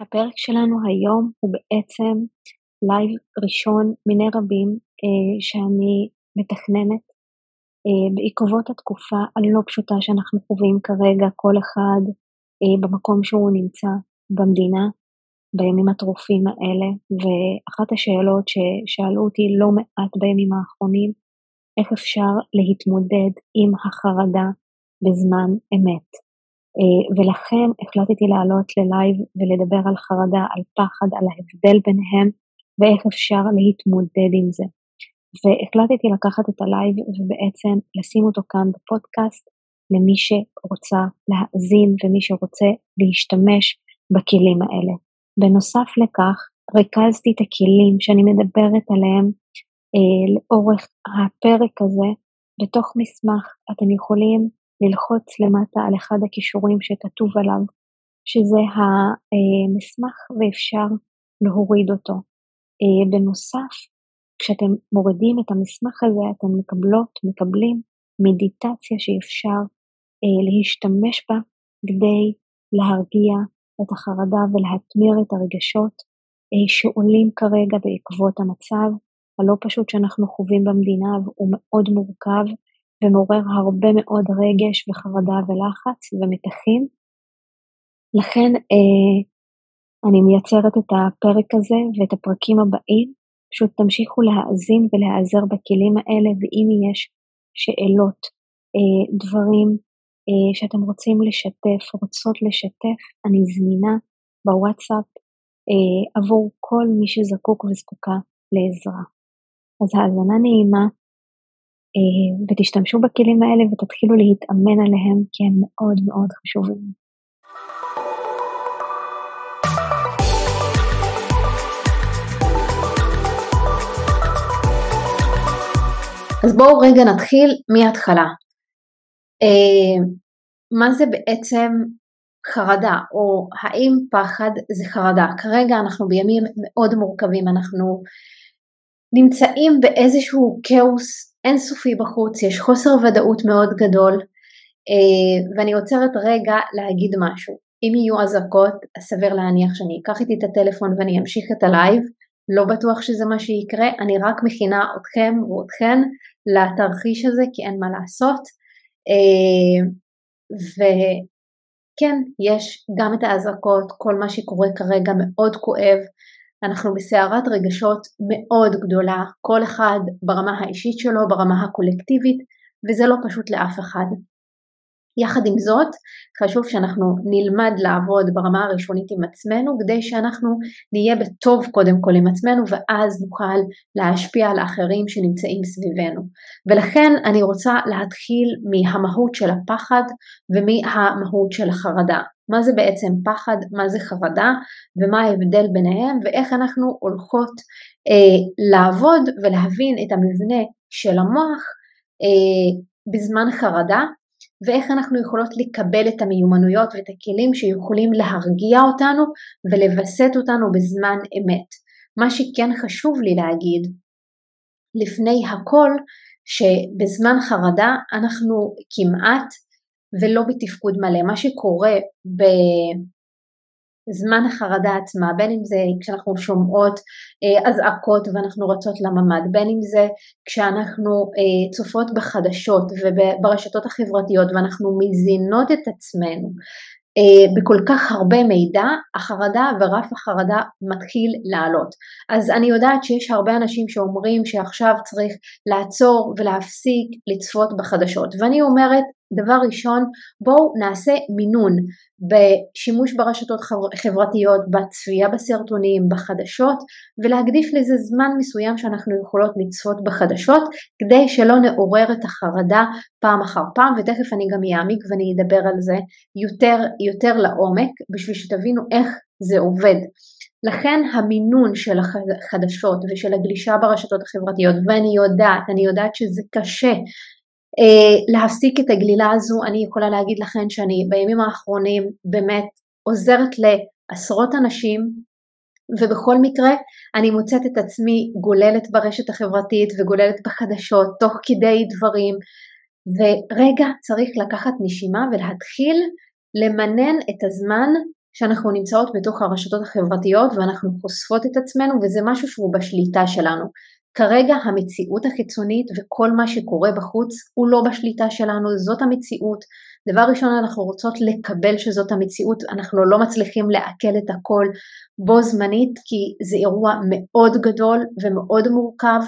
הפרק שלנו היום הוא בעצם לייב ראשון מיני רבים אה, שאני מתכננת אה, בעקבות התקופה הלא פשוטה שאנחנו חווים כרגע, כל אחד אה, במקום שהוא נמצא במדינה בימים הטרופים האלה, ואחת השאלות ששאלו אותי לא מעט בימים האחרונים, איך אפשר להתמודד עם החרדה בזמן אמת. אה, ולכן החלטתי לעלות ללייב ולדבר על חרדה, על פחד, על ההבדל ביניהם ואיך אפשר להתמודד עם זה. והחלטתי לקחת את הלייב ובעצם לשים אותו כאן בפודקאסט למי שרוצה להאזין ומי שרוצה להשתמש בכלים האלה. בנוסף לכך, ריכזתי את הכלים שאני מדברת עליהם אה, לאורך הפרק הזה בתוך מסמך. אתם יכולים ללחוץ למטה על אחד הכישורים שכתוב עליו, שזה המסמך ואפשר להוריד אותו. אה, בנוסף, כשאתם מורידים את המסמך הזה, אתם מקבלות, מקבלים מדיטציה שאפשר אה, להשתמש בה כדי להרגיע את החרדה ולהתמיר את הרגשות אה, שעולים כרגע בעקבות המצב הלא פשוט שאנחנו חווים במדינה והוא מאוד מורכב ומעורר הרבה מאוד רגש וחרדה ולחץ ומתחים. לכן אה, אני מייצרת את הפרק הזה ואת הפרקים הבאים, פשוט תמשיכו להאזין ולהיעזר בכלים האלה, ואם יש שאלות, אה, דברים אה, שאתם רוצים לשתף, רוצות לשתף, אני זמינה בוואטסאפ אה, עבור כל מי שזקוק וזקוקה לעזרה. אז האזנה נעימה, ותשתמשו בכלים האלה ותתחילו להתאמן עליהם כי הם מאוד מאוד חשובים. אז בואו רגע נתחיל מההתחלה. אה, מה זה בעצם חרדה, או האם פחד זה חרדה? כרגע אנחנו בימים מאוד מורכבים, אנחנו נמצאים באיזשהו כאוס אינסופי בחוץ, יש חוסר ודאות מאוד גדול, אה, ואני עוצרת רגע להגיד משהו. אם יהיו אזעקות, סביר להניח שאני אקח איתי את הטלפון ואני אמשיך את הלייב, לא בטוח שזה מה שיקרה, אני רק מכינה אתכם ואתכן לתרחיש הזה כי אין מה לעשות. אה, וכן, יש גם את האזעקות, כל מה שקורה כרגע מאוד כואב, אנחנו בסערת רגשות מאוד גדולה, כל אחד ברמה האישית שלו, ברמה הקולקטיבית, וזה לא פשוט לאף אחד. יחד עם זאת, חשוב שאנחנו נלמד לעבוד ברמה הראשונית עם עצמנו, כדי שאנחנו נהיה בטוב קודם כל עם עצמנו, ואז נוכל להשפיע על האחרים שנמצאים סביבנו. ולכן אני רוצה להתחיל מהמהות של הפחד ומהמהות של החרדה. מה זה בעצם פחד, מה זה חרדה ומה ההבדל ביניהם ואיך אנחנו הולכות אה, לעבוד ולהבין את המבנה של המוח אה, בזמן חרדה ואיך אנחנו יכולות לקבל את המיומנויות ואת הכלים שיכולים להרגיע אותנו ולווסת אותנו בזמן אמת. מה שכן חשוב לי להגיד לפני הכל שבזמן חרדה אנחנו כמעט ולא בתפקוד מלא. מה שקורה בזמן החרדה עצמה, בין אם זה כשאנחנו שומעות אה, אזעקות ואנחנו רצות לממ"ד, בין אם זה כשאנחנו אה, צופות בחדשות וברשתות החברתיות ואנחנו מזינות את עצמנו אה, בכל כך הרבה מידע, החרדה ורף החרדה מתחיל לעלות. אז אני יודעת שיש הרבה אנשים שאומרים שעכשיו צריך לעצור ולהפסיק לצפות בחדשות, ואני אומרת דבר ראשון בואו נעשה מינון בשימוש ברשתות חברתיות, בצפייה בסרטונים, בחדשות ולהקדיש לזה זמן מסוים שאנחנו יכולות לצפות בחדשות כדי שלא נעורר את החרדה פעם אחר פעם ותכף אני גם אעמיק ואני אדבר על זה יותר, יותר לעומק בשביל שתבינו איך זה עובד. לכן המינון של החדשות ושל הגלישה ברשתות החברתיות ואני יודעת, אני יודעת שזה קשה להפסיק את הגלילה הזו, אני יכולה להגיד לכם שאני בימים האחרונים באמת עוזרת לעשרות אנשים ובכל מקרה אני מוצאת את עצמי גוללת ברשת החברתית וגוללת בחדשות תוך כדי דברים ורגע צריך לקחת נשימה ולהתחיל למנן את הזמן שאנחנו נמצאות בתוך הרשתות החברתיות ואנחנו חושפות את עצמנו וזה משהו שהוא בשליטה שלנו. כרגע המציאות החיצונית וכל מה שקורה בחוץ הוא לא בשליטה שלנו, זאת המציאות. דבר ראשון אנחנו רוצות לקבל שזאת המציאות, אנחנו לא מצליחים לעכל את הכל בו זמנית כי זה אירוע מאוד גדול ומאוד מורכב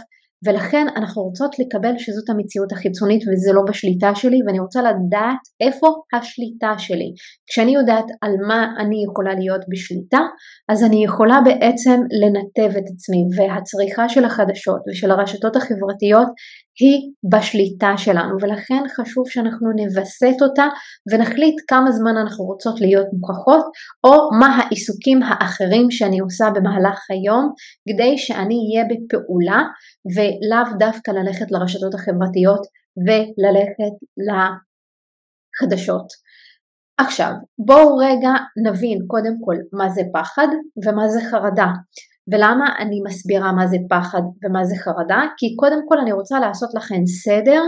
ולכן אנחנו רוצות לקבל שזאת המציאות החיצונית וזה לא בשליטה שלי ואני רוצה לדעת איפה השליטה שלי. כשאני יודעת על מה אני יכולה להיות בשליטה אז אני יכולה בעצם לנתב את עצמי והצריכה של החדשות ושל הרשתות החברתיות היא בשליטה שלנו ולכן חשוב שאנחנו נווסת אותה ונחליט כמה זמן אנחנו רוצות להיות מוכחות או מה העיסוקים האחרים שאני עושה במהלך היום כדי שאני אהיה בפעולה ולאו דווקא ללכת לרשתות החברתיות וללכת לחדשות. עכשיו בואו רגע נבין קודם כל מה זה פחד ומה זה חרדה. ולמה אני מסבירה מה זה פחד ומה זה חרדה? כי קודם כל אני רוצה לעשות לכם סדר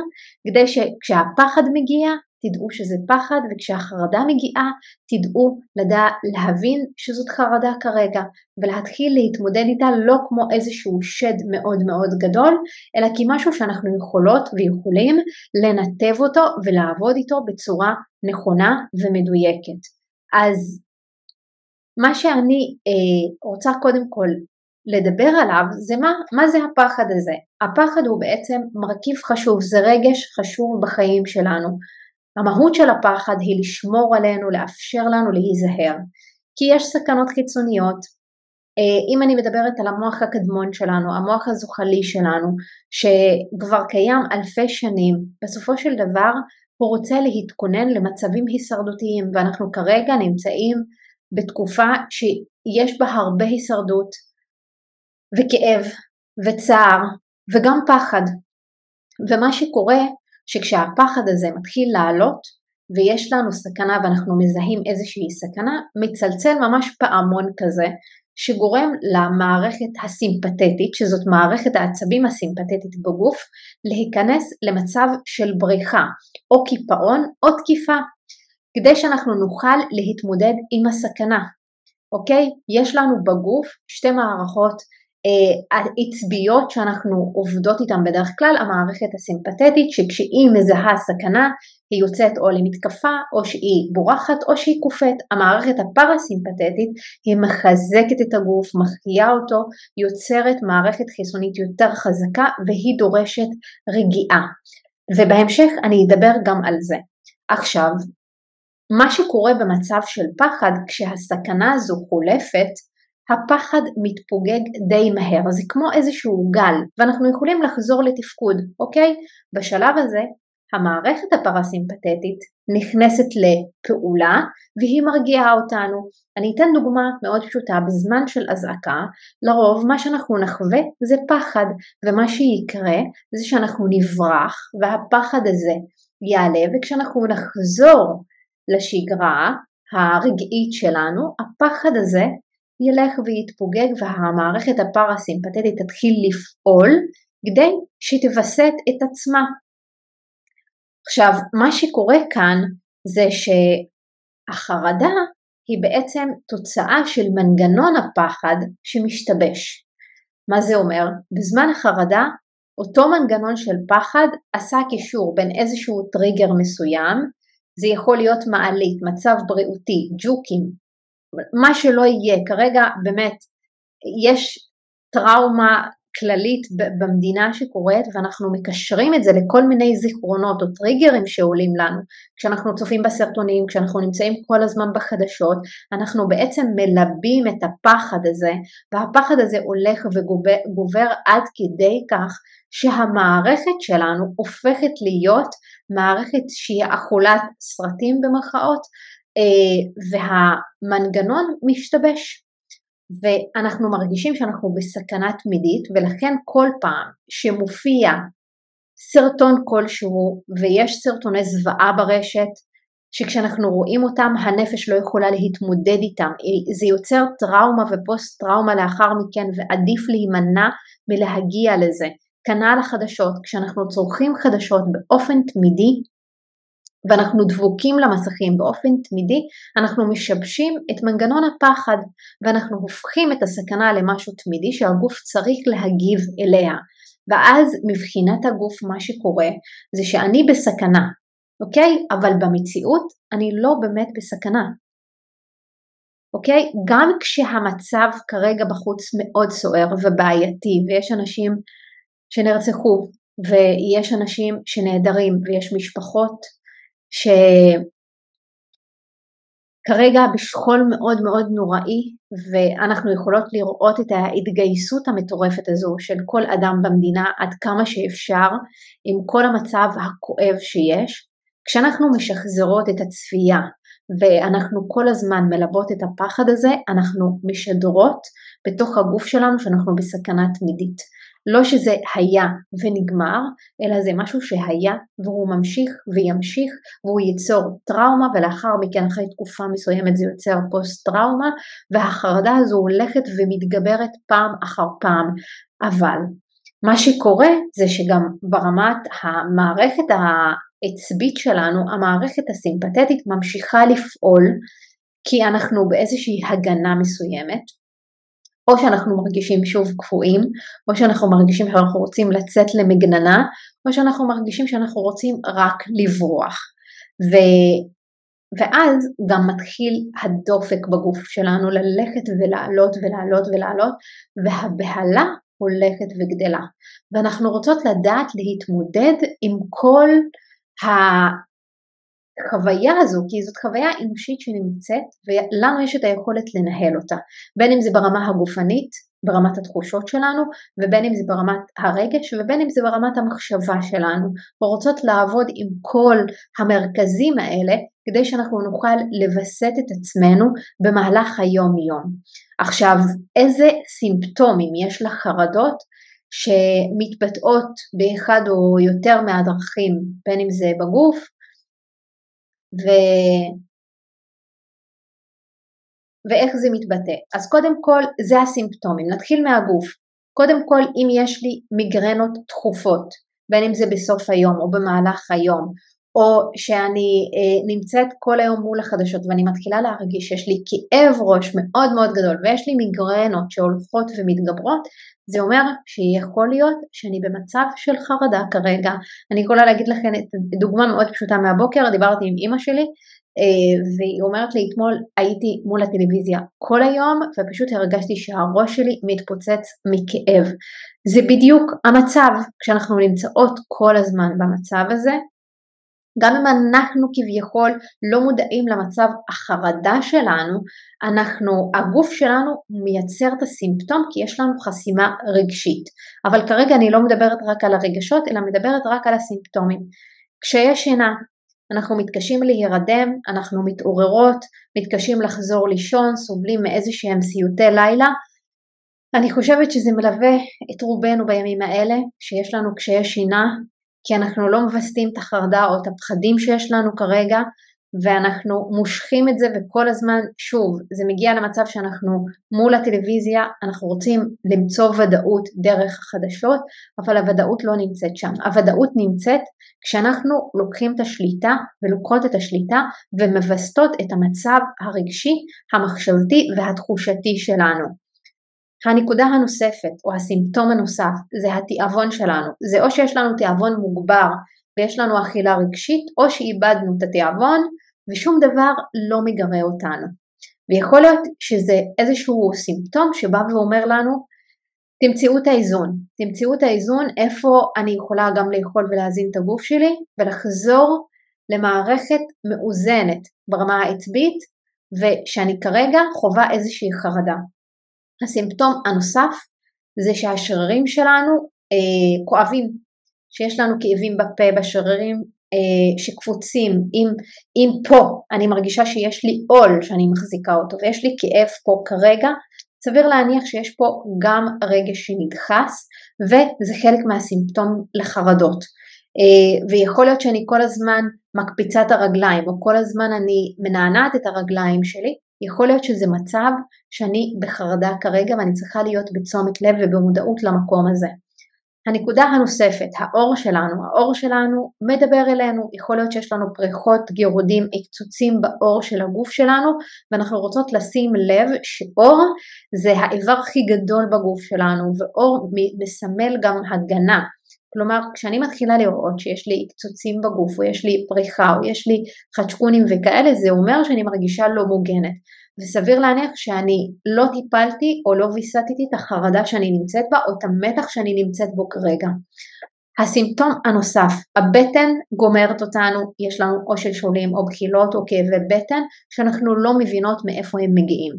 כדי שכשהפחד מגיע תדעו שזה פחד וכשהחרדה מגיעה תדעו לדע, להבין שזאת חרדה כרגע ולהתחיל להתמודד איתה לא כמו איזשהו שד מאוד מאוד גדול אלא כמשהו שאנחנו יכולות ויכולים לנתב אותו ולעבוד איתו בצורה נכונה ומדויקת. אז מה שאני אה, רוצה קודם כל לדבר עליו זה מה, מה זה הפחד הזה. הפחד הוא בעצם מרכיב חשוב, זה רגש חשוב בחיים שלנו. המהות של הפחד היא לשמור עלינו, לאפשר לנו להיזהר. כי יש סכנות חיצוניות. אה, אם אני מדברת על המוח הקדמון שלנו, המוח הזוחלי שלנו, שכבר קיים אלפי שנים, בסופו של דבר הוא רוצה להתכונן למצבים הישרדותיים, ואנחנו כרגע נמצאים בתקופה שיש בה הרבה הישרדות, וכאב וצער וגם פחד. ומה שקורה שכשהפחד הזה מתחיל לעלות ויש לנו סכנה ואנחנו מזהים איזושהי סכנה, מצלצל ממש פעמון כזה שגורם למערכת הסימפתטית, שזאת מערכת העצבים הסימפתטית בגוף, להיכנס למצב של בריחה או קיפאון או תקיפה, כדי שאנחנו נוכל להתמודד עם הסכנה. אוקיי? יש לנו בגוף שתי מערכות העצביות אה, שאנחנו עובדות איתן בדרך כלל, המערכת הסימפתטית שכשהיא מזהה סכנה היא יוצאת או למתקפה או שהיא בורחת או שהיא קופאת. המערכת הפרסימפתטית היא מחזקת את הגוף, מחיה אותו, יוצרת מערכת חיסונית יותר חזקה והיא דורשת רגיעה. ובהמשך אני אדבר גם על זה. עכשיו, מה שקורה במצב של פחד כשהסכנה הזו חולפת הפחד מתפוגג די מהר, זה כמו איזשהו גל ואנחנו יכולים לחזור לתפקוד, אוקיי? בשלב הזה המערכת הפרסימפטית נכנסת לפעולה והיא מרגיעה אותנו. אני אתן דוגמה מאוד פשוטה, בזמן של אזעקה, לרוב מה שאנחנו נחווה זה פחד ומה שיקרה זה שאנחנו נברח והפחד הזה יעלה וכשאנחנו נחזור לשגרה הרגעית שלנו, הפחד הזה ילך ויתפוגג והמערכת הפרסימפטית תתחיל לפעול כדי שתווסת את עצמה. עכשיו, מה שקורה כאן זה שהחרדה היא בעצם תוצאה של מנגנון הפחד שמשתבש. מה זה אומר? בזמן החרדה אותו מנגנון של פחד עשה קישור בין איזשהו טריגר מסוים, זה יכול להיות מעלית, מצב בריאותי, ג'וקים, מה שלא יהיה, כרגע באמת יש טראומה כללית במדינה שקורית ואנחנו מקשרים את זה לכל מיני זיכרונות או טריגרים שעולים לנו. כשאנחנו צופים בסרטונים, כשאנחנו נמצאים כל הזמן בחדשות, אנחנו בעצם מלבים את הפחד הזה והפחד הזה הולך וגובר עד כדי כך שהמערכת שלנו הופכת להיות מערכת שהיא אכולת סרטים במרכאות והמנגנון משתבש ואנחנו מרגישים שאנחנו בסכנה תמידית ולכן כל פעם שמופיע סרטון כלשהו ויש סרטוני זוועה ברשת שכשאנחנו רואים אותם הנפש לא יכולה להתמודד איתם, זה יוצר טראומה ופוסט טראומה לאחר מכן ועדיף להימנע מלהגיע לזה. כנ"ל החדשות, כשאנחנו צורכים חדשות באופן תמידי ואנחנו דבוקים למסכים באופן תמידי, אנחנו משבשים את מנגנון הפחד ואנחנו הופכים את הסכנה למשהו תמידי שהגוף צריך להגיב אליה. ואז מבחינת הגוף מה שקורה זה שאני בסכנה, אוקיי? אבל במציאות אני לא באמת בסכנה. אוקיי? גם כשהמצב כרגע בחוץ מאוד סוער ובעייתי ויש אנשים שנרצחו ויש אנשים שנעדרים ויש משפחות שכרגע בשכול מאוד מאוד נוראי ואנחנו יכולות לראות את ההתגייסות המטורפת הזו של כל אדם במדינה עד כמה שאפשר עם כל המצב הכואב שיש כשאנחנו משחזרות את הצפייה ואנחנו כל הזמן מלבות את הפחד הזה, אנחנו משדרות בתוך הגוף שלנו שאנחנו בסכנה תמידית. לא שזה היה ונגמר, אלא זה משהו שהיה והוא ממשיך וימשיך והוא ייצור טראומה ולאחר מכן אחרי תקופה מסוימת זה יוצר פוסט טראומה והחרדה הזו הולכת ומתגברת פעם אחר פעם. אבל מה שקורה זה שגם ברמת המערכת העצבית שלנו, המערכת הסימפתטית ממשיכה לפעול כי אנחנו באיזושהי הגנה מסוימת, או שאנחנו מרגישים שוב קפואים, או שאנחנו מרגישים שאנחנו רוצים לצאת למגננה, או שאנחנו מרגישים שאנחנו רוצים רק לברוח. ו... ואז גם מתחיל הדופק בגוף שלנו ללכת ולעלות ולעלות ולעלות, והבהלה הולכת וגדלה. ואנחנו רוצות לדעת להתמודד עם כל החוויה הזו, כי זאת חוויה אנושית שנמצאת ולנו יש את היכולת לנהל אותה, בין אם זה ברמה הגופנית, ברמת התחושות שלנו, ובין אם זה ברמת הרגש, ובין אם זה ברמת המחשבה שלנו. ורוצות לעבוד עם כל המרכזים האלה, כדי שאנחנו נוכל לווסת את עצמנו במהלך היום-יום. עכשיו, איזה סימפטומים יש לחרדות שמתבטאות באחד או יותר מהדרכים, בין אם זה בגוף, ו... ואיך זה מתבטא. אז קודם כל זה הסימפטומים, נתחיל מהגוף. קודם כל אם יש לי מיגרנות תכופות, בין אם זה בסוף היום או במהלך היום, או שאני אה, נמצאת כל היום מול החדשות ואני מתחילה להרגיש שיש לי כאב ראש מאוד מאוד גדול ויש לי מיגרנות שהולכות ומתגברות, זה אומר שיכול להיות שאני במצב של חרדה כרגע. אני יכולה להגיד לכם דוגמה מאוד פשוטה מהבוקר, דיברתי עם אימא שלי אה, והיא אומרת לי אתמול הייתי מול הטלוויזיה כל היום ופשוט הרגשתי שהראש שלי מתפוצץ מכאב. זה בדיוק המצב כשאנחנו נמצאות כל הזמן במצב הזה גם אם אנחנו כביכול לא מודעים למצב החרדה שלנו, אנחנו, הגוף שלנו מייצר את הסימפטום כי יש לנו חסימה רגשית. אבל כרגע אני לא מדברת רק על הרגשות, אלא מדברת רק על הסימפטומים. כשיש שינה, אנחנו מתקשים להירדם, אנחנו מתעוררות, מתקשים לחזור לישון, סובלים מאיזה שהם סיוטי לילה. אני חושבת שזה מלווה את רובנו בימים האלה, שיש לנו קשיי שינה, כי אנחנו לא מווסתים את החרדה או את הפחדים שיש לנו כרגע ואנחנו מושכים את זה וכל הזמן, שוב, זה מגיע למצב שאנחנו מול הטלוויזיה, אנחנו רוצים למצוא ודאות דרך החדשות, אבל הוודאות לא נמצאת שם. הוודאות נמצאת כשאנחנו לוקחים את השליטה ולוקחות את השליטה ומווסתות את המצב הרגשי, המחשבתי והתחושתי שלנו. הנקודה הנוספת או הסימפטום הנוסף זה התיאבון שלנו, זה או שיש לנו תיאבון מוגבר ויש לנו אכילה רגשית או שאיבדנו את התיאבון ושום דבר לא מגרה אותנו. ויכול להיות שזה איזשהו סימפטום שבא ואומר לנו תמצאו את האיזון, תמצאו את האיזון איפה אני יכולה גם לאכול ולהזין את הגוף שלי ולחזור למערכת מאוזנת ברמה העצבית ושאני כרגע חווה איזושהי חרדה. הסימפטום הנוסף זה שהשרירים שלנו אה, כואבים, שיש לנו כאבים בפה, בשרירים אה, שקפוצים, אם, אם פה אני מרגישה שיש לי עול שאני מחזיקה אותו ויש לי כאב פה כרגע, סביר להניח שיש פה גם רגש שנדחס וזה חלק מהסימפטום לחרדות. אה, ויכול להיות שאני כל הזמן מקפיצה את הרגליים או כל הזמן אני מנענעת את הרגליים שלי יכול להיות שזה מצב שאני בחרדה כרגע ואני צריכה להיות בתשומת לב ובמודעות למקום הזה. הנקודה הנוספת, האור שלנו, האור שלנו מדבר אלינו, יכול להיות שיש לנו פריחות, גירודים, הקצוצים באור של הגוף שלנו ואנחנו רוצות לשים לב שאור זה האיבר הכי גדול בגוף שלנו ואור מסמל גם הגנה, כלומר כשאני מתחילה לראות שיש לי קצוצים בגוף או יש לי פריחה או יש לי חדשקונים וכאלה זה אומר שאני מרגישה לא מוגנת וסביר להניח שאני לא טיפלתי או לא ויסתתי את החרדה שאני נמצאת בה או את המתח שאני נמצאת בו כרגע. הסימפטום הנוסף, הבטן גומרת אותנו, יש לנו או שלשולים או בחילות או כאבי בטן שאנחנו לא מבינות מאיפה הם מגיעים.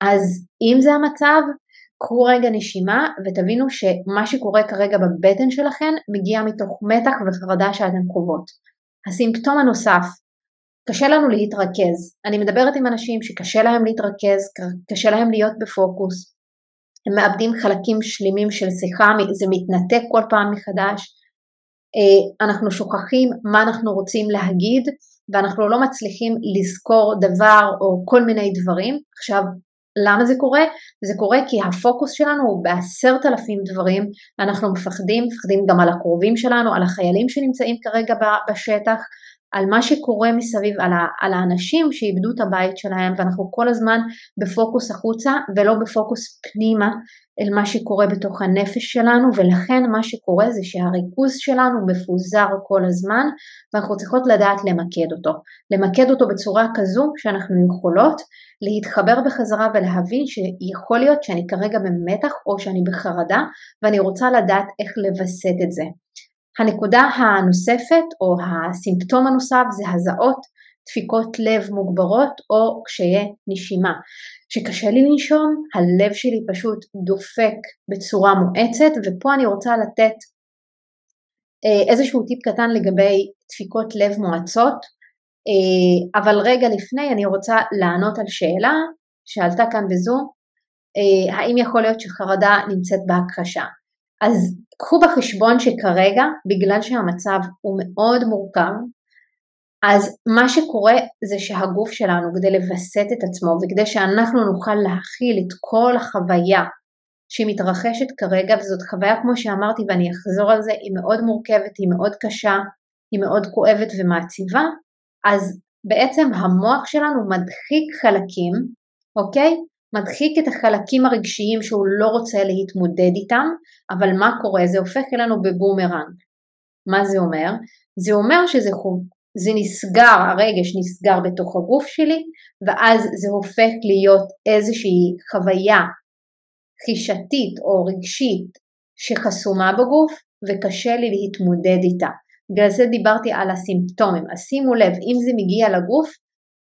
אז אם זה המצב, קחו רגע נשימה ותבינו שמה שקורה כרגע בבטן שלכם מגיע מתוך מתח וחרדה שאתן חוות. הסימפטום הנוסף קשה לנו להתרכז. אני מדברת עם אנשים שקשה להם להתרכז, קשה להם להיות בפוקוס. הם מאבדים חלקים שלמים של שיחה, זה מתנתק כל פעם מחדש. אה, אנחנו שוכחים מה אנחנו רוצים להגיד ואנחנו לא מצליחים לזכור דבר או כל מיני דברים. עכשיו, למה זה קורה? זה קורה כי הפוקוס שלנו הוא בעשרת אלפים דברים, אנחנו מפחדים, מפחדים גם על הקרובים שלנו, על החיילים שנמצאים כרגע בשטח, על מה שקורה מסביב, על, ה, על האנשים שאיבדו את הבית שלהם ואנחנו כל הזמן בפוקוס החוצה ולא בפוקוס פנימה אל מה שקורה בתוך הנפש שלנו ולכן מה שקורה זה שהריכוז שלנו מפוזר כל הזמן ואנחנו צריכות לדעת למקד אותו. למקד אותו בצורה כזו שאנחנו יכולות להתחבר בחזרה ולהבין שיכול להיות שאני כרגע במתח או שאני בחרדה ואני רוצה לדעת איך לווסת את זה. הנקודה הנוספת או הסימפטום הנוסף זה הזעות, דפיקות לב מוגברות או קשיי נשימה. כשקשה לי לנשום, הלב שלי פשוט דופק בצורה מואצת ופה אני רוצה לתת אה, איזשהו טיפ קטן לגבי דפיקות לב מואצות, אה, אבל רגע לפני אני רוצה לענות על שאלה שעלתה כאן בזום, אה, האם יכול להיות שחרדה נמצאת בהכחשה? אז קחו בחשבון שכרגע, בגלל שהמצב הוא מאוד מורכב, אז מה שקורה זה שהגוף שלנו, כדי לווסת את עצמו וכדי שאנחנו נוכל להכיל את כל החוויה שמתרחשת כרגע, וזאת חוויה כמו שאמרתי ואני אחזור על זה, היא מאוד מורכבת, היא מאוד קשה, היא מאוד כואבת ומעציבה, אז בעצם המוח שלנו מדחיק חלקים, אוקיי? מדחיק את החלקים הרגשיים שהוא לא רוצה להתמודד איתם, אבל מה קורה? זה הופך אלינו בבומרנג. מה זה אומר? זה אומר שזה זה נסגר, הרגש נסגר בתוך הגוף שלי, ואז זה הופך להיות איזושהי חוויה חישתית או רגשית שחסומה בגוף, וקשה לי להתמודד איתה. בגלל זה דיברתי על הסימפטומים. אז שימו לב, אם זה מגיע לגוף,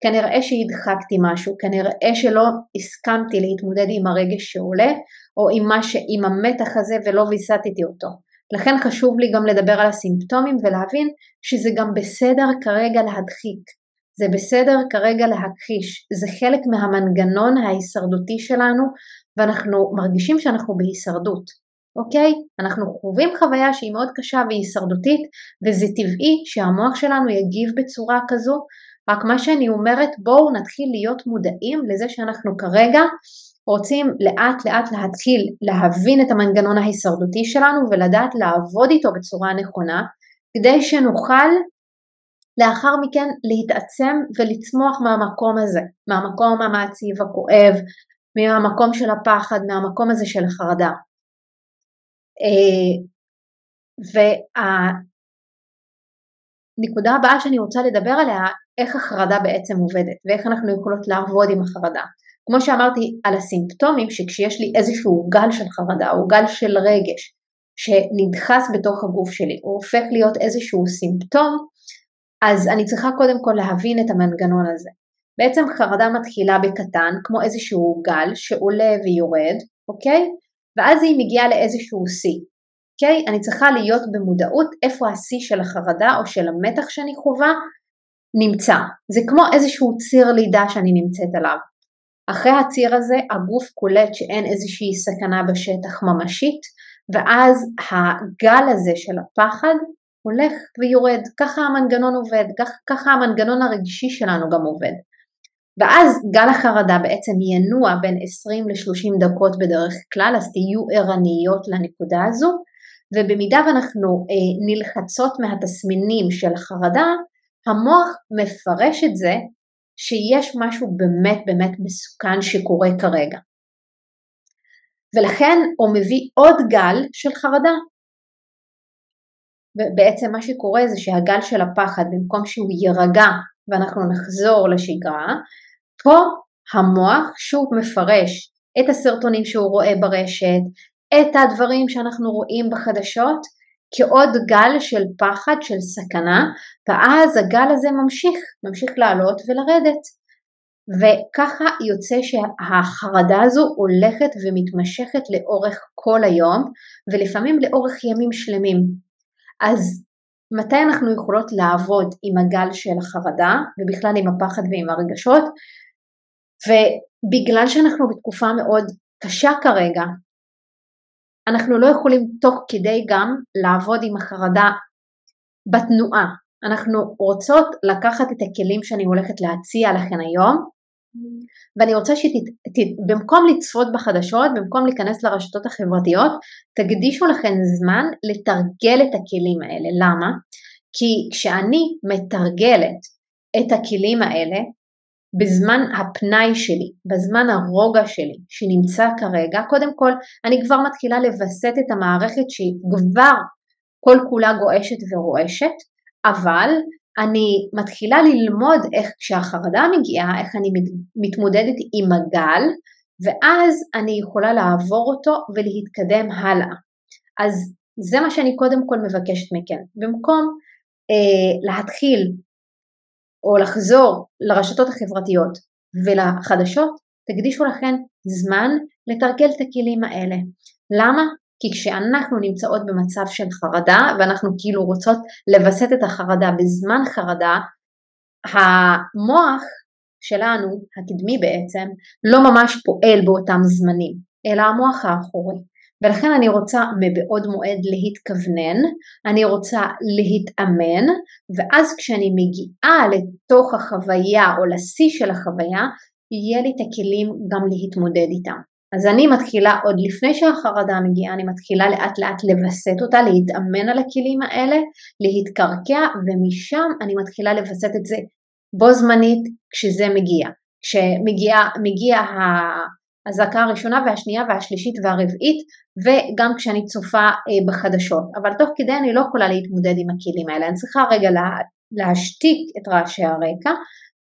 כנראה שהדחקתי משהו, כנראה שלא הסכמתי להתמודד עם הרגש שעולה או עם, ש... עם המתח הזה ולא ויסתתי אותו. לכן חשוב לי גם לדבר על הסימפטומים ולהבין שזה גם בסדר כרגע להדחיק, זה בסדר כרגע להכחיש, זה חלק מהמנגנון ההישרדותי שלנו ואנחנו מרגישים שאנחנו בהישרדות, אוקיי? אנחנו חווים חוויה שהיא מאוד קשה והישרדותית וזה טבעי שהמוח שלנו יגיב בצורה כזו רק מה שאני אומרת בואו נתחיל להיות מודעים לזה שאנחנו כרגע רוצים לאט לאט להתחיל להבין את המנגנון ההישרדותי שלנו ולדעת לעבוד איתו בצורה נכונה כדי שנוכל לאחר מכן להתעצם ולצמוח מהמקום הזה, מהמקום המעציב הכואב, מהמקום של הפחד, מהמקום הזה של החרדה. אה, והנקודה הבאה שאני רוצה לדבר עליה איך החרדה בעצם עובדת ואיך אנחנו יכולות לעבוד עם החרדה. כמו שאמרתי על הסימפטומים שכשיש לי איזשהו גל של חרדה או גל של רגש שנדחס בתוך הגוף שלי הוא הופך להיות איזשהו סימפטום אז אני צריכה קודם כל להבין את המנגנון הזה. בעצם חרדה מתחילה בקטן כמו איזשהו גל שעולה ויורד, אוקיי? ואז היא מגיעה לאיזשהו שיא. אוקיי? אני צריכה להיות במודעות איפה השיא של החרדה או של המתח שאני חווה נמצא. זה כמו איזשהו ציר לידה שאני נמצאת עליו. אחרי הציר הזה הגוף קולט שאין איזושהי סכנה בשטח ממשית, ואז הגל הזה של הפחד הולך ויורד. ככה המנגנון עובד, כך, ככה המנגנון הרגשי שלנו גם עובד. ואז גל החרדה בעצם ינוע בין 20 ל-30 דקות בדרך כלל, אז תהיו ערניות לנקודה הזו, ובמידה ואנחנו אה, נלחצות מהתסמינים של חרדה, המוח מפרש את זה שיש משהו באמת באמת מסוכן שקורה כרגע. ולכן הוא מביא עוד גל של חרדה. ובעצם מה שקורה זה שהגל של הפחד, במקום שהוא יירגע ואנחנו נחזור לשגרה, פה המוח שוב מפרש את הסרטונים שהוא רואה ברשת, את הדברים שאנחנו רואים בחדשות, כעוד גל של פחד, של סכנה, ואז הגל הזה ממשיך, ממשיך לעלות ולרדת. וככה יוצא שהחרדה הזו הולכת ומתמשכת לאורך כל היום, ולפעמים לאורך ימים שלמים. אז מתי אנחנו יכולות לעבוד עם הגל של החרדה, ובכלל עם הפחד ועם הרגשות? ובגלל שאנחנו בתקופה מאוד קשה כרגע, אנחנו לא יכולים תוך כדי גם לעבוד עם החרדה בתנועה. אנחנו רוצות לקחת את הכלים שאני הולכת להציע לכם היום, ואני רוצה שבמקום לצפות בחדשות, במקום להיכנס לרשתות החברתיות, תקדישו לכם זמן לתרגל את הכלים האלה. למה? כי כשאני מתרגלת את הכלים האלה, בזמן הפנאי שלי, בזמן הרוגע שלי שנמצא כרגע, קודם כל אני כבר מתחילה לווסת את המערכת שהיא כבר כל כולה גועשת ורועשת, אבל אני מתחילה ללמוד איך כשהחרדה מגיעה, איך אני מתמודדת עם הגל, ואז אני יכולה לעבור אותו ולהתקדם הלאה. אז זה מה שאני קודם כל מבקשת מכם. במקום אה, להתחיל או לחזור לרשתות החברתיות ולחדשות, תקדישו לכם זמן לתרגל את הכלים האלה. למה? כי כשאנחנו נמצאות במצב של חרדה ואנחנו כאילו רוצות לווסת את החרדה בזמן חרדה, המוח שלנו, הקדמי בעצם, לא ממש פועל באותם זמנים, אלא המוח האחורי. ולכן אני רוצה מבעוד מועד להתכוונן, אני רוצה להתאמן, ואז כשאני מגיעה לתוך החוויה או לשיא של החוויה, יהיה לי את הכלים גם להתמודד איתם. אז אני מתחילה, עוד לפני שהחרדה מגיעה, אני מתחילה לאט לאט לווסת אותה, להתאמן על הכלים האלה, להתקרקע, ומשם אני מתחילה לווסת את זה בו זמנית כשזה מגיע. כשמגיע האזעקה הראשונה והשנייה והשלישית והרביעית, וגם כשאני צופה אה, בחדשות. אבל תוך כדי אני לא יכולה להתמודד עם הכלים האלה, אני צריכה רגע לה, להשתיק את רעשי הרקע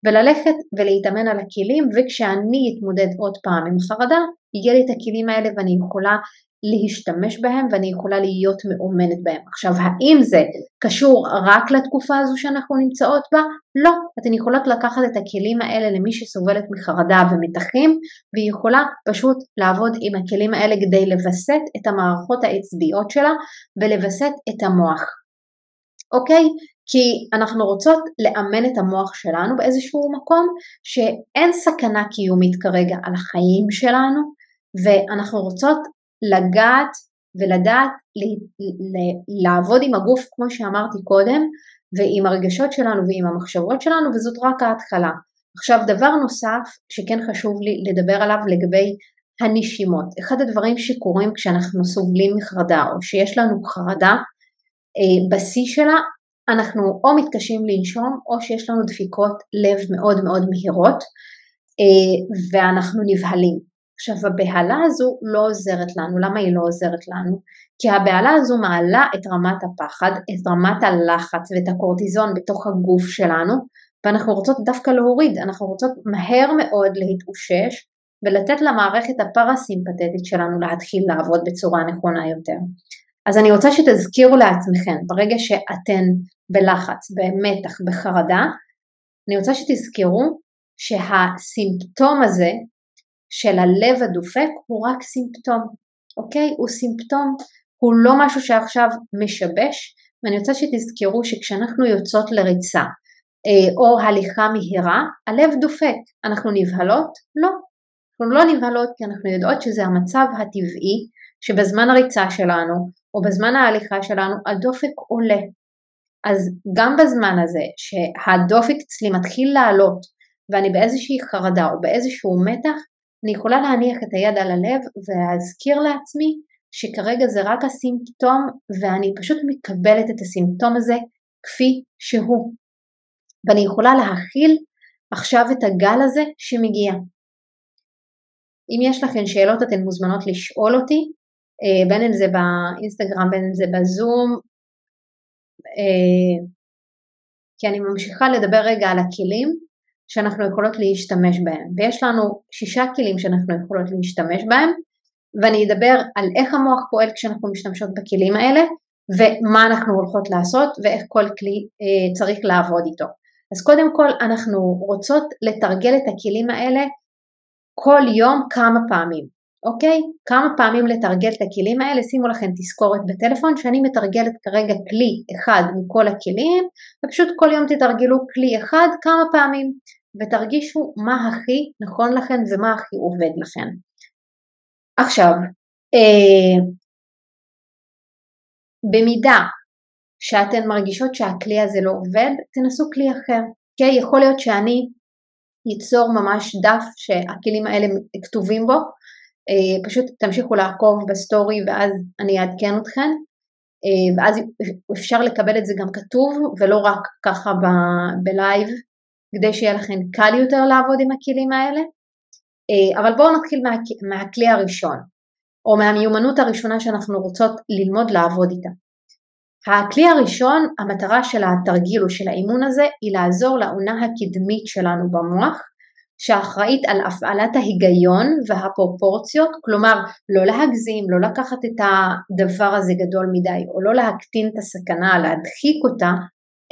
וללכת ולהתאמן על הכלים, וכשאני אתמודד עוד פעם עם חרדה, יהיה לי את הכלים האלה ואני יכולה להשתמש בהם ואני יכולה להיות מאומנת בהם. עכשיו, האם זה קשור רק לתקופה הזו שאנחנו נמצאות בה? לא. אתן יכולות לקחת את הכלים האלה למי שסובלת מחרדה ומתחים, והיא יכולה פשוט לעבוד עם הכלים האלה כדי לווסת את המערכות העצביות שלה ולווסת את המוח. אוקיי? כי אנחנו רוצות לאמן את המוח שלנו באיזשהו מקום שאין סכנה קיומית כרגע על החיים שלנו ואנחנו רוצות לגעת ולדעת לעבוד עם הגוף כמו שאמרתי קודם ועם הרגשות שלנו ועם המחשבות שלנו וזאת רק ההתחלה. עכשיו דבר נוסף שכן חשוב לי לדבר עליו לגבי הנשימות. אחד הדברים שקורים כשאנחנו סובלים מחרדה או שיש לנו חרדה אה, בשיא שלה אנחנו או מתקשים לנשום או שיש לנו דפיקות לב מאוד מאוד מהירות אה, ואנחנו נבהלים. עכשיו הבהלה הזו לא עוזרת לנו, למה היא לא עוזרת לנו? כי הבהלה הזו מעלה את רמת הפחד, את רמת הלחץ ואת הקורטיזון בתוך הגוף שלנו ואנחנו רוצות דווקא להוריד, אנחנו רוצות מהר מאוד להתאושש ולתת למערכת הפרסימפטית שלנו להתחיל לעבוד בצורה נכונה יותר. אז אני רוצה שתזכירו לעצמכם, ברגע שאתן בלחץ, במתח, בחרדה, אני רוצה שתזכרו שהסימפטום הזה של הלב הדופק הוא רק סימפטום, אוקיי? הוא סימפטום, הוא לא משהו שעכשיו משבש, ואני רוצה שתזכרו שכשאנחנו יוצאות לריצה אה, או הליכה מהירה, הלב דופק. אנחנו נבהלות? לא. אנחנו לא נבהלות כי אנחנו יודעות שזה המצב הטבעי שבזמן הריצה שלנו או בזמן ההליכה שלנו הדופק עולה. אז גם בזמן הזה שהדופק אצלי מתחיל לעלות ואני באיזושהי חרדה או באיזשהו מתח, אני יכולה להניח את היד על הלב ולהזכיר לעצמי שכרגע זה רק הסימפטום ואני פשוט מקבלת את הסימפטום הזה כפי שהוא. ואני יכולה להכיל עכשיו את הגל הזה שמגיע. אם יש לכם שאלות אתן מוזמנות לשאול אותי, אה, בין אם זה באינסטגרם, בין אם זה בזום, אה, כי אני ממשיכה לדבר רגע על הכלים שאנחנו יכולות להשתמש בהם, ויש לנו שישה כלים שאנחנו יכולות להשתמש בהם, ואני אדבר על איך המוח פועל כשאנחנו משתמשות בכלים האלה, ומה אנחנו הולכות לעשות, ואיך כל כלי אה, צריך לעבוד איתו. אז קודם כל אנחנו רוצות לתרגל את הכלים האלה כל יום כמה פעמים, אוקיי? כמה פעמים לתרגל את הכלים האלה, שימו לכם תזכורת בטלפון שאני מתרגלת כרגע כלי אחד מכל הכלים, ופשוט כל יום תתרגלו כלי אחד כמה פעמים, ותרגישו מה הכי נכון לכם ומה הכי עובד לכם. עכשיו, אה, במידה שאתן מרגישות שהכלי הזה לא עובד, תנסו כלי אחר. אוקיי? יכול להיות שאני ייצור ממש דף שהכלים האלה כתובים בו, אה, פשוט תמשיכו לעקוב בסטורי ואז אני אעדכן אתכם, אה, ואז אפשר לקבל את זה גם כתוב ולא רק ככה בלייב, כדי שיהיה לכם קל יותר לעבוד עם הכלים האלה. אה, אבל בואו נתחיל מה, מהכלי הראשון, או מהמיומנות הראשונה שאנחנו רוצות ללמוד לעבוד איתה. הכלי הראשון, המטרה של התרגיל או של האימון הזה היא לעזור לעונה הקדמית שלנו במוח שאחראית על הפעלת ההיגיון והפרופורציות, כלומר לא להגזים, לא לקחת את הדבר הזה גדול מדי או לא להקטין את הסכנה, להדחיק אותה,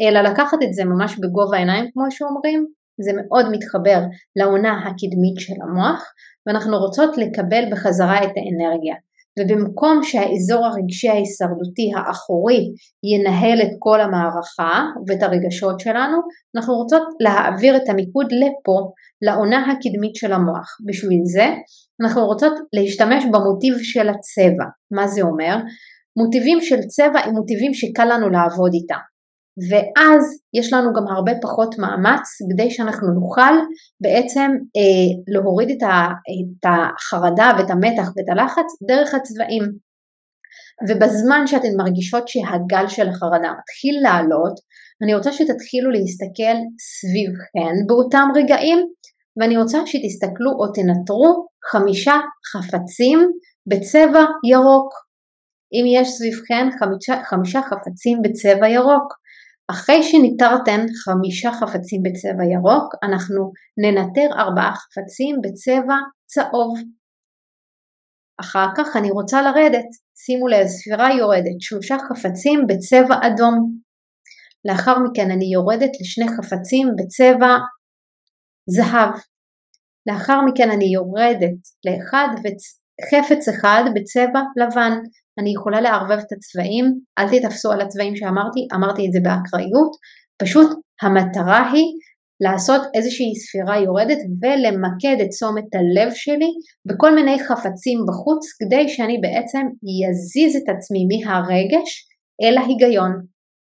אלא לקחת את זה ממש בגובה העיניים כמו שאומרים, זה מאוד מתחבר לעונה הקדמית של המוח ואנחנו רוצות לקבל בחזרה את האנרגיה. ובמקום שהאזור הרגשי ההישרדותי האחורי ינהל את כל המערכה ואת הרגשות שלנו, אנחנו רוצות להעביר את המיקוד לפה, לעונה הקדמית של המוח. בשביל זה אנחנו רוצות להשתמש במוטיב של הצבע. מה זה אומר? מוטיבים של צבע הם מוטיבים שקל לנו לעבוד איתם. ואז יש לנו גם הרבה פחות מאמץ כדי שאנחנו נוכל בעצם אה, להוריד את, ה, את החרדה ואת המתח ואת הלחץ דרך הצבעים. ובזמן שאתן מרגישות שהגל של החרדה מתחיל לעלות, אני רוצה שתתחילו להסתכל סביבכן באותם רגעים, ואני רוצה שתסתכלו או תנטרו חמישה חפצים בצבע ירוק. אם יש סביבכן חמישה, חמישה חפצים בצבע ירוק, אחרי שניטרתם חמישה חפצים בצבע ירוק, אנחנו ננטר ארבעה חפצים בצבע צהוב. אחר כך אני רוצה לרדת, שימו לב, ספירה יורדת, שלושה חפצים בצבע אדום. לאחר מכן אני יורדת לשני חפצים בצבע זהב. לאחר מכן אני יורדת לאחד חפץ אחד בצבע לבן. אני יכולה לערבב את הצבעים, אל תתפסו על הצבעים שאמרתי, אמרתי את זה באקראיות, פשוט המטרה היא לעשות איזושהי ספירה יורדת ולמקד את תשומת הלב שלי בכל מיני חפצים בחוץ כדי שאני בעצם יזיז את עצמי מהרגש אל ההיגיון,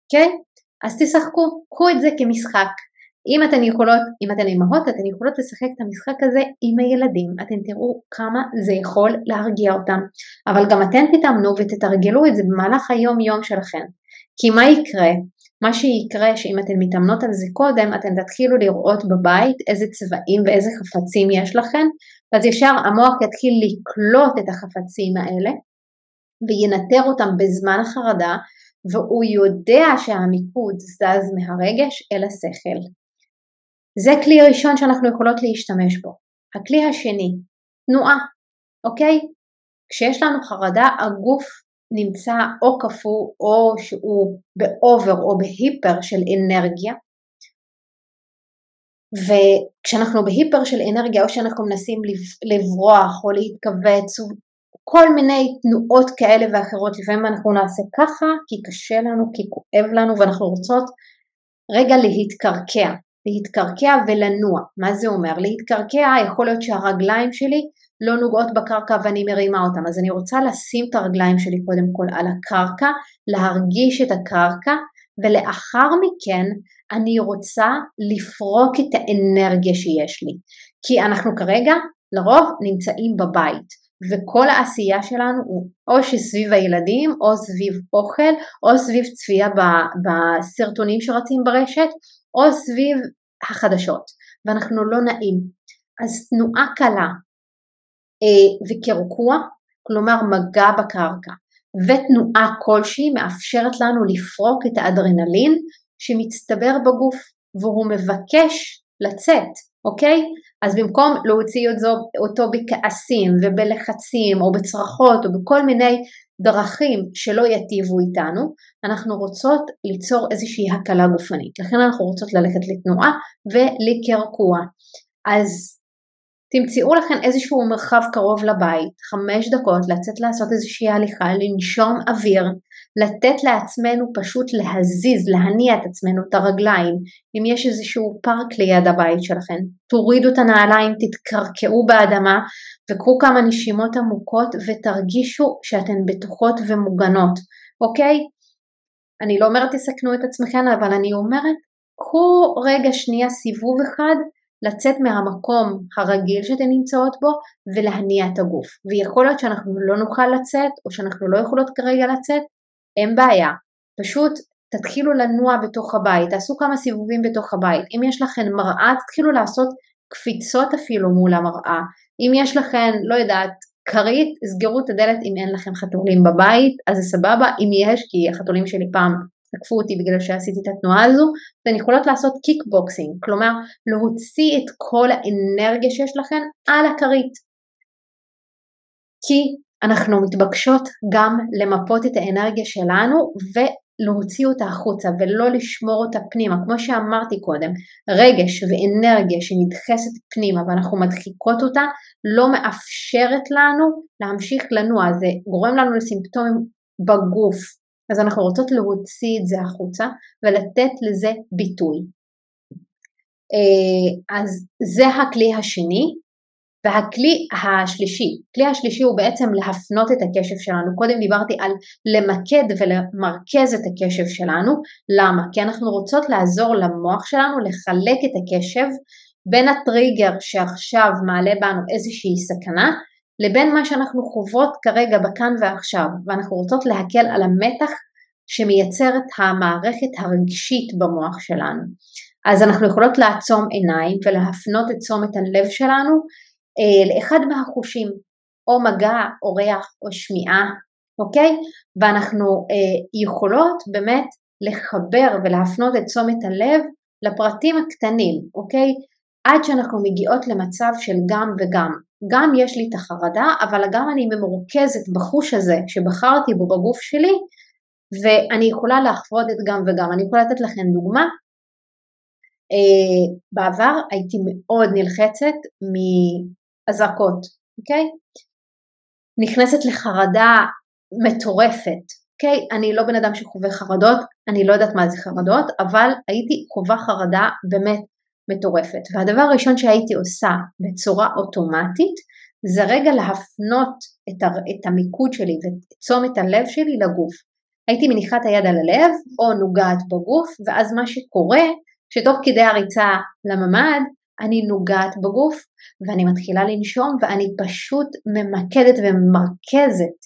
אוקיי? Okay? אז תשחקו, קחו את זה כמשחק. אם אתן יכולות, אם אתן אימהות, אתן יכולות לשחק את המשחק הזה עם הילדים, אתן תראו כמה זה יכול להרגיע אותם, אבל גם אתן תתאמנו ותתרגלו את זה במהלך היום יום שלכם, כי מה יקרה? מה שיקרה שאם אתן מתאמנות על זה קודם, אתן תתחילו לראות בבית איזה צבעים ואיזה חפצים יש לכן, ואז ישר המוח יתחיל לקלוט את החפצים האלה וינטר אותם בזמן החרדה, והוא יודע שהמיקוד זז מהרגש אל השכל. זה כלי ראשון שאנחנו יכולות להשתמש בו. הכלי השני, תנועה, אוקיי? כשיש לנו חרדה, הגוף נמצא או קפוא או שהוא באובר או בהיפר של אנרגיה, וכשאנחנו בהיפר של אנרגיה או שאנחנו מנסים לברוח או להתכווץ, כל מיני תנועות כאלה ואחרות, לפעמים אנחנו נעשה ככה כי קשה לנו, כי כואב לנו ואנחנו רוצות רגע להתקרקע, להתקרקע ולנוע. מה זה אומר? להתקרקע יכול להיות שהרגליים שלי לא נוגעות בקרקע ואני מרימה אותם, אז אני רוצה לשים את הרגליים שלי קודם כל על הקרקע, להרגיש את הקרקע, ולאחר מכן אני רוצה לפרוק את האנרגיה שיש לי. כי אנחנו כרגע לרוב נמצאים בבית, וכל העשייה שלנו הוא או שסביב הילדים, או סביב אוכל, או סביב צפייה בסרטונים שרצים ברשת, או סביב החדשות, ואנחנו לא נעים. אז תנועה קלה אה, וקרקוע, כלומר מגע בקרקע, ותנועה כלשהי מאפשרת לנו לפרוק את האדרנלין שמצטבר בגוף והוא מבקש לצאת, אוקיי? אז במקום להוציא אותו, בכעסים ובלחצים או בצרחות או בכל מיני דרכים שלא יטיבו איתנו, אנחנו רוצות ליצור איזושהי הקלה גופנית. לכן אנחנו רוצות ללכת לתנועה ולקרקוע. אז תמצאו לכם איזשהו מרחב קרוב לבית, חמש דקות, לצאת לעשות איזושהי הליכה, לנשום אוויר, לתת לעצמנו פשוט להזיז, להניע את עצמנו, את הרגליים. אם יש איזשהו פארק ליד הבית שלכם, תורידו את הנעליים, תתקרקעו באדמה וקחו כמה נשימות עמוקות ותרגישו שאתן בטוחות ומוגנות, אוקיי? אני לא אומרת תסכנו את עצמכם, אבל אני אומרת, קחו רגע שנייה סיבוב אחד לצאת מהמקום הרגיל שאתן נמצאות בו ולהניע את הגוף. ויכול להיות שאנחנו לא נוכל לצאת או שאנחנו לא יכולות כרגע לצאת, אין בעיה. פשוט תתחילו לנוע בתוך הבית, תעשו כמה סיבובים בתוך הבית. אם יש לכם מראה, תתחילו לעשות קפיצות אפילו מול המראה. אם יש לכם, לא יודעת, כרית, סגרו את הדלת אם אין לכם חתולים בבית, אז זה סבבה, אם יש, כי החתולים שלי פעם תקפו אותי בגלל שעשיתי את התנועה הזו, ואתן יכולות לעשות קיקבוקסינג, כלומר להוציא את כל האנרגיה שיש לכם על הכרית. כי אנחנו מתבקשות גם למפות את האנרגיה שלנו ולהוציא אותה החוצה ולא לשמור אותה פנימה. כמו שאמרתי קודם, רגש ואנרגיה שנדחסת פנימה ואנחנו מדחיקות אותה לא מאפשרת לנו להמשיך לנוע, זה גורם לנו לסימפטומים בגוף, אז אנחנו רוצות להוציא את זה החוצה ולתת לזה ביטוי. אה, אז זה הכלי השני, והכלי השלישי, כלי השלישי הוא בעצם להפנות את הקשב שלנו. קודם דיברתי על למקד ולמרכז את הקשב שלנו. למה? כי אנחנו רוצות לעזור למוח שלנו לחלק את הקשב בין הטריגר שעכשיו מעלה בנו איזושהי סכנה לבין מה שאנחנו חוות כרגע בכאן ועכשיו, ואנחנו רוצות להקל על המתח שמייצרת המערכת הרגשית במוח שלנו. אז אנחנו יכולות לעצום עיניים ולהפנות את תשומת הלב שלנו לאחד מהחושים, או מגע, או ריח, או שמיעה, אוקיי? ואנחנו אה, יכולות באמת לחבר ולהפנות את תשומת הלב לפרטים הקטנים, אוקיי? עד שאנחנו מגיעות למצב של גם וגם. גם יש לי את החרדה, אבל גם אני ממורכזת בחוש הזה שבחרתי בו בגוף שלי, ואני יכולה לחוות את גם וגם. אני יכולה לתת לכם דוגמה. Uh, בעבר הייתי מאוד נלחצת מאזעקות, אוקיי? נכנסת לחרדה מטורפת, אוקיי? אני לא בן אדם שחווה חרדות, אני לא יודעת מה זה חרדות, אבל הייתי חווה חרדה באמת מטורפת. והדבר הראשון שהייתי עושה בצורה אוטומטית זה רגע להפנות את, הר... את המיקוד שלי ואת תשומת הלב שלי לגוף. הייתי מניחה את היד על הלב או נוגעת בגוף ואז מה שקורה שתוך כדי הריצה לממ"ד אני נוגעת בגוף ואני מתחילה לנשום ואני פשוט ממקדת וממרכזת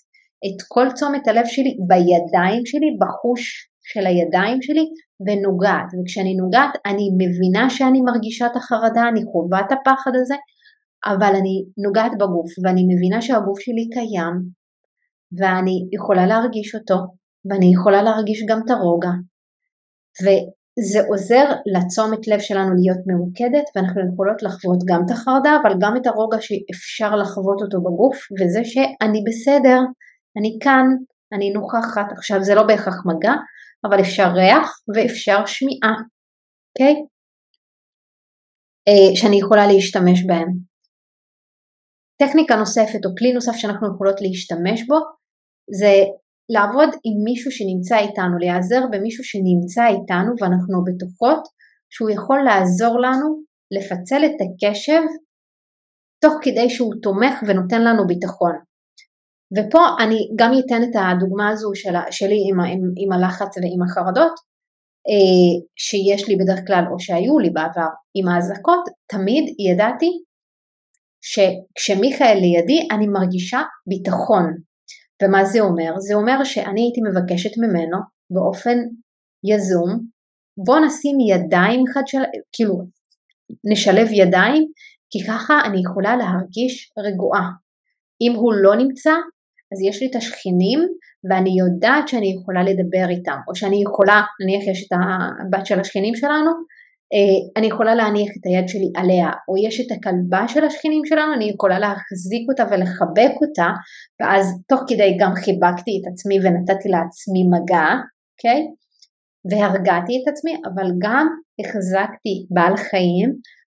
את כל תשומת הלב שלי בידיים שלי, בחוש של הידיים שלי ונוגעת, וכשאני נוגעת אני מבינה שאני מרגישה את החרדה, אני חווה את הפחד הזה, אבל אני נוגעת בגוף ואני מבינה שהגוף שלי קיים ואני יכולה להרגיש אותו ואני יכולה להרגיש גם את הרוגע וזה עוזר לתשומת לב שלנו להיות ממוקדת ואנחנו יכולות לחוות גם את החרדה אבל גם את הרוגע שאפשר לחוות אותו בגוף וזה שאני בסדר, אני כאן, אני נוכחת, עכשיו זה לא בהכרח מגע אבל אפשר ריח ואפשר שמיעה, אוקיי? Okay? אה, שאני יכולה להשתמש בהם. טכניקה נוספת או כלי נוסף שאנחנו יכולות להשתמש בו זה לעבוד עם מישהו שנמצא איתנו, להיעזר במישהו שנמצא איתנו ואנחנו בטוחות שהוא יכול לעזור לנו לפצל את הקשב תוך כדי שהוא תומך ונותן לנו ביטחון. ופה אני גם אתן את הדוגמה הזו של, שלי עם, עם, עם הלחץ ועם החרדות, אה, שיש לי בדרך כלל או שהיו לי בעבר עם האזעקות, תמיד ידעתי שכשמיכאל לידי אני מרגישה ביטחון. ומה זה אומר? זה אומר שאני הייתי מבקשת ממנו באופן יזום, בוא נשים ידיים אחד של... כאילו, נשלב ידיים, כי ככה אני יכולה להרגיש רגועה. אם הוא לא נמצא, אז יש לי את השכנים ואני יודעת שאני יכולה לדבר איתם, או שאני יכולה, נניח יש את הבת של השכנים שלנו, אני יכולה להניח את היד שלי עליה, או יש את הכלבה של השכנים שלנו, אני יכולה להחזיק אותה ולחבק אותה, ואז תוך כדי גם חיבקתי את עצמי ונתתי לעצמי מגע, אוקיי? Okay? והרגעתי את עצמי, אבל גם החזקתי בעל חיים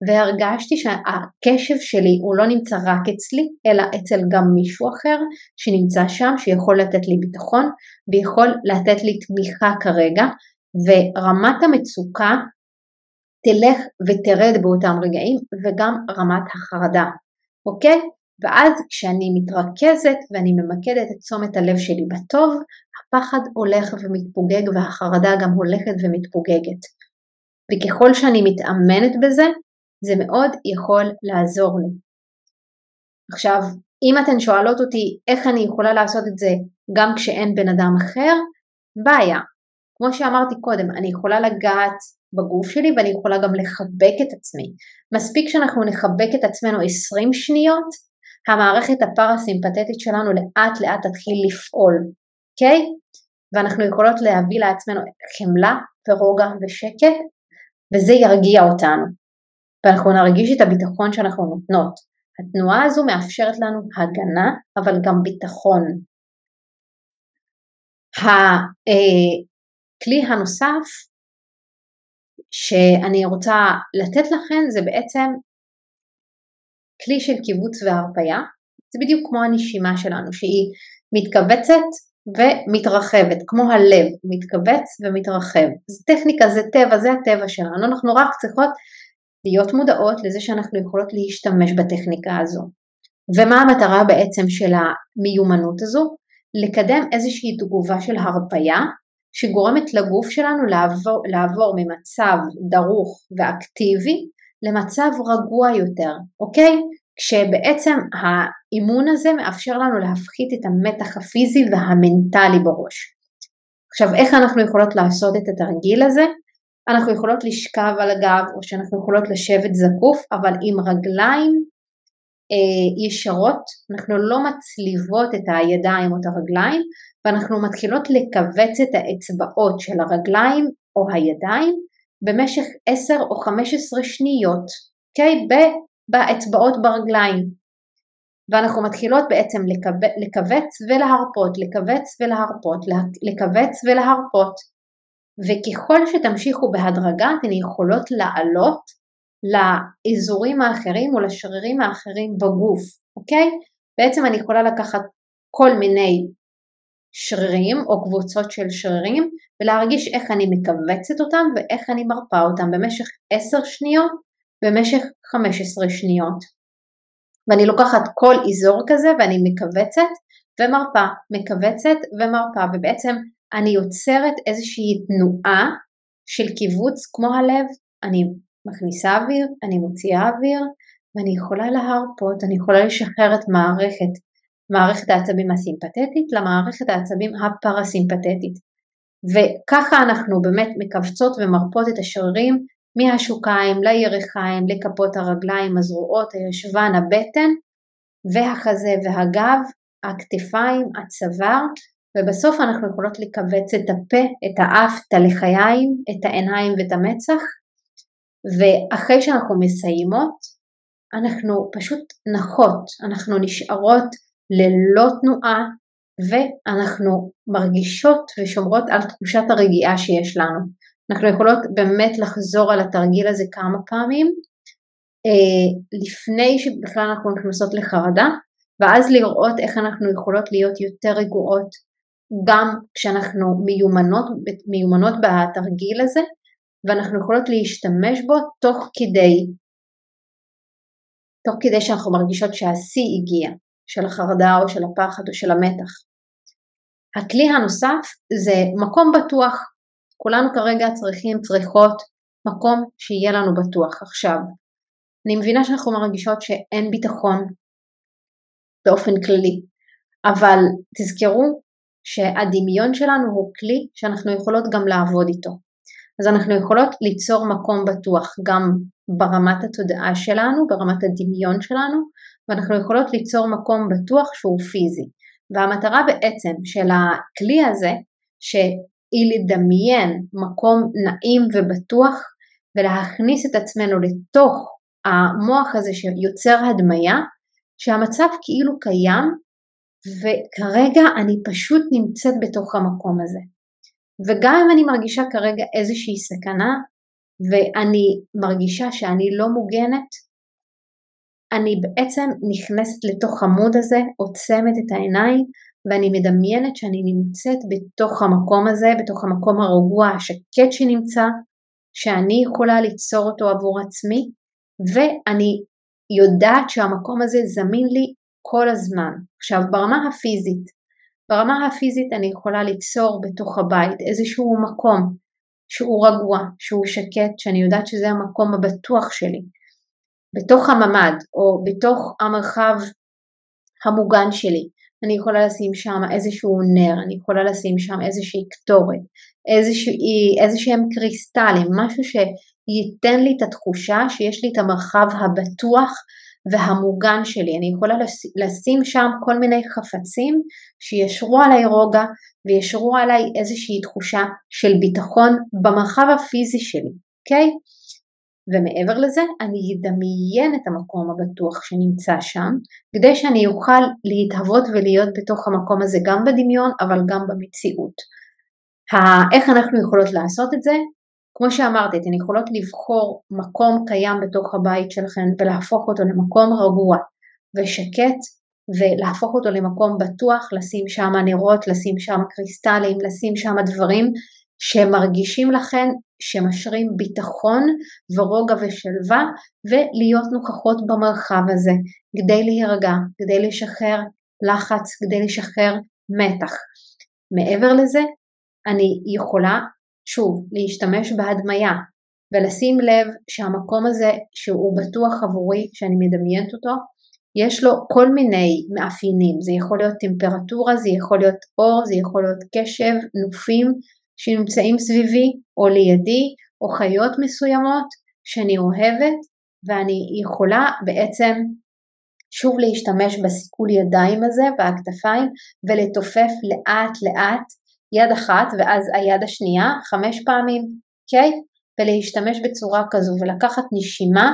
והרגשתי שהקשב שלי הוא לא נמצא רק אצלי, אלא אצל גם מישהו אחר שנמצא שם, שיכול לתת לי ביטחון ויכול לתת לי תמיכה כרגע, ורמת המצוקה תלך ותרד באותם רגעים, וגם רמת החרדה, אוקיי? ואז כשאני מתרכזת ואני ממקדת את תשומת הלב שלי בטוב, הפחד הולך ומתפוגג והחרדה גם הולכת ומתפוגגת. וככל שאני מתאמנת בזה, זה מאוד יכול לעזור לי. עכשיו, אם אתן שואלות אותי איך אני יכולה לעשות את זה גם כשאין בן אדם אחר, בעיה. כמו שאמרתי קודם, אני יכולה לגעת בגוף שלי ואני יכולה גם לחבק את עצמי. מספיק שאנחנו נחבק את עצמנו 20 שניות, המערכת הפרסימפטית שלנו לאט לאט תתחיל לפעול, אוקיי? Okay? ואנחנו יכולות להביא לעצמנו חמלה ורוגע ושקט, וזה ירגיע אותנו. ואנחנו נרגיש את הביטחון שאנחנו נותנות. התנועה הזו מאפשרת לנו הגנה, אבל גם ביטחון. הכלי הנוסף שאני רוצה לתת לכם זה בעצם כלי של קיבוץ והרפאיה, זה בדיוק כמו הנשימה שלנו שהיא מתכווצת ומתרחבת, כמו הלב, מתכווץ ומתרחב. זה טכניקה, זה טבע, זה הטבע שלנו, אנחנו רק צריכות להיות מודעות לזה שאנחנו יכולות להשתמש בטכניקה הזו. ומה המטרה בעצם של המיומנות הזו? לקדם איזושהי תגובה של הרפייה שגורמת לגוף שלנו לעבור, לעבור ממצב דרוך ואקטיבי למצב רגוע יותר, אוקיי? כשבעצם האימון הזה מאפשר לנו להפחית את המתח הפיזי והמנטלי בראש. עכשיו איך אנחנו יכולות לעשות את התרגיל הזה? אנחנו יכולות לשכב על הגב או שאנחנו יכולות לשבת זקוף אבל עם רגליים אה, ישרות, אנחנו לא מצליבות את הידיים או את הרגליים ואנחנו מתחילות לכווץ את האצבעות של הרגליים או הידיים במשך 10 או 15 שניות, אוקיי? Okay? באצבעות ברגליים. ואנחנו מתחילות בעצם לכווץ ולהרפות, לכווץ ולהרפות, לכווץ ולהרפות. וככל שתמשיכו בהדרגה אתן יכולות לעלות לאזורים האחרים או לשרירים האחרים בגוף, אוקיי? בעצם אני יכולה לקחת כל מיני שרירים או קבוצות של שרירים ולהרגיש איך אני מכווצת אותם ואיך אני מרפה אותם במשך 10 שניות, במשך 15 שניות. ואני לוקחת כל אזור כזה ואני מכווצת ומרפה, מכווצת ומרפה ובעצם אני יוצרת איזושהי תנועה של קיבוץ כמו הלב, אני מכניסה אוויר, אני מוציאה אוויר ואני יכולה להרפות, אני יכולה לשחרר את מערכת, מערכת העצבים הסימפתטית למערכת העצבים הפרסימפטטית. וככה אנחנו באמת מכווצות ומרפות את השרירים מהשוקיים לירכיים, לכפות הרגליים, הזרועות, הישבן, הבטן והחזה והגב, הכתפיים, הצוואר ובסוף אנחנו יכולות לכווץ את הפה, את האף, את הלחיים, את העיניים ואת המצח ואחרי שאנחנו מסיימות אנחנו פשוט נחות, אנחנו נשארות ללא תנועה ואנחנו מרגישות ושומרות על תחושת הרגיעה שיש לנו. אנחנו יכולות באמת לחזור על התרגיל הזה כמה פעמים אה, לפני שבכלל אנחנו נכנסות לחרדה ואז לראות איך אנחנו יכולות להיות יותר רגועות גם כשאנחנו מיומנות, מיומנות בתרגיל הזה ואנחנו יכולות להשתמש בו תוך כדי, תוך כדי שאנחנו מרגישות שהשיא הגיע, של החרדה או של הפחד או של המתח. הכלי הנוסף זה מקום בטוח. כולנו כרגע צריכים, צריכות מקום שיהיה לנו בטוח. עכשיו, אני מבינה שאנחנו מרגישות שאין ביטחון באופן כללי, אבל תזכרו שהדמיון שלנו הוא כלי שאנחנו יכולות גם לעבוד איתו. אז אנחנו יכולות ליצור מקום בטוח גם ברמת התודעה שלנו, ברמת הדמיון שלנו, ואנחנו יכולות ליצור מקום בטוח שהוא פיזי. והמטרה בעצם של הכלי הזה, שהיא לדמיין מקום נעים ובטוח ולהכניס את עצמנו לתוך המוח הזה שיוצר הדמיה, שהמצב כאילו קיים וכרגע אני פשוט נמצאת בתוך המקום הזה. וגם אם אני מרגישה כרגע איזושהי סכנה ואני מרגישה שאני לא מוגנת, אני בעצם נכנסת לתוך המוד הזה, עוצמת את העיניים ואני מדמיינת שאני נמצאת בתוך המקום הזה, בתוך המקום הרגוע, השקט שנמצא, שאני יכולה ליצור אותו עבור עצמי, ואני יודעת שהמקום הזה זמין לי כל הזמן. עכשיו ברמה הפיזית, ברמה הפיזית אני יכולה ליצור בתוך הבית איזשהו מקום שהוא רגוע, שהוא שקט, שאני יודעת שזה המקום הבטוח שלי, בתוך הממ"ד או בתוך המרחב המוגן שלי. אני יכולה לשים שם איזשהו נר, אני יכולה לשים שם איזושהי קטורת, איזה שהם קריסטלים, משהו שייתן לי את התחושה שיש לי את המרחב הבטוח והמוגן שלי. אני יכולה לשים שם כל מיני חפצים שישרו עליי רוגע וישרו עליי איזושהי תחושה של ביטחון במרחב הפיזי שלי, אוקיי? Okay? ומעבר לזה אני אדמיין את המקום הבטוח שנמצא שם כדי שאני אוכל להתהוות ולהיות בתוך המקום הזה גם בדמיון אבל גם במציאות. איך אנחנו יכולות לעשות את זה? כמו שאמרתי, אתן יכולות לבחור מקום קיים בתוך הבית שלכן ולהפוך אותו למקום רגוע ושקט ולהפוך אותו למקום בטוח, לשים שם נרות, לשים שם קריסטלים, לשים שם דברים שמרגישים לכן שמשרים ביטחון ורוגע ושלווה ולהיות נוכחות במרחב הזה כדי להירגע, כדי לשחרר לחץ, כדי לשחרר מתח. מעבר לזה, אני יכולה שוב, להשתמש בהדמיה ולשים לב שהמקום הזה שהוא בטוח עבורי, שאני מדמיינת אותו, יש לו כל מיני מאפיינים, זה יכול להיות טמפרטורה, זה יכול להיות אור, זה יכול להיות קשב, נופים שנמצאים סביבי או לידי, או חיות מסוימות שאני אוהבת, ואני יכולה בעצם שוב להשתמש בסיכול ידיים הזה והכתפיים ולתופף לאט לאט יד אחת ואז היד השנייה חמש פעמים, אוקיי? Okay? ולהשתמש בצורה כזו ולקחת נשימה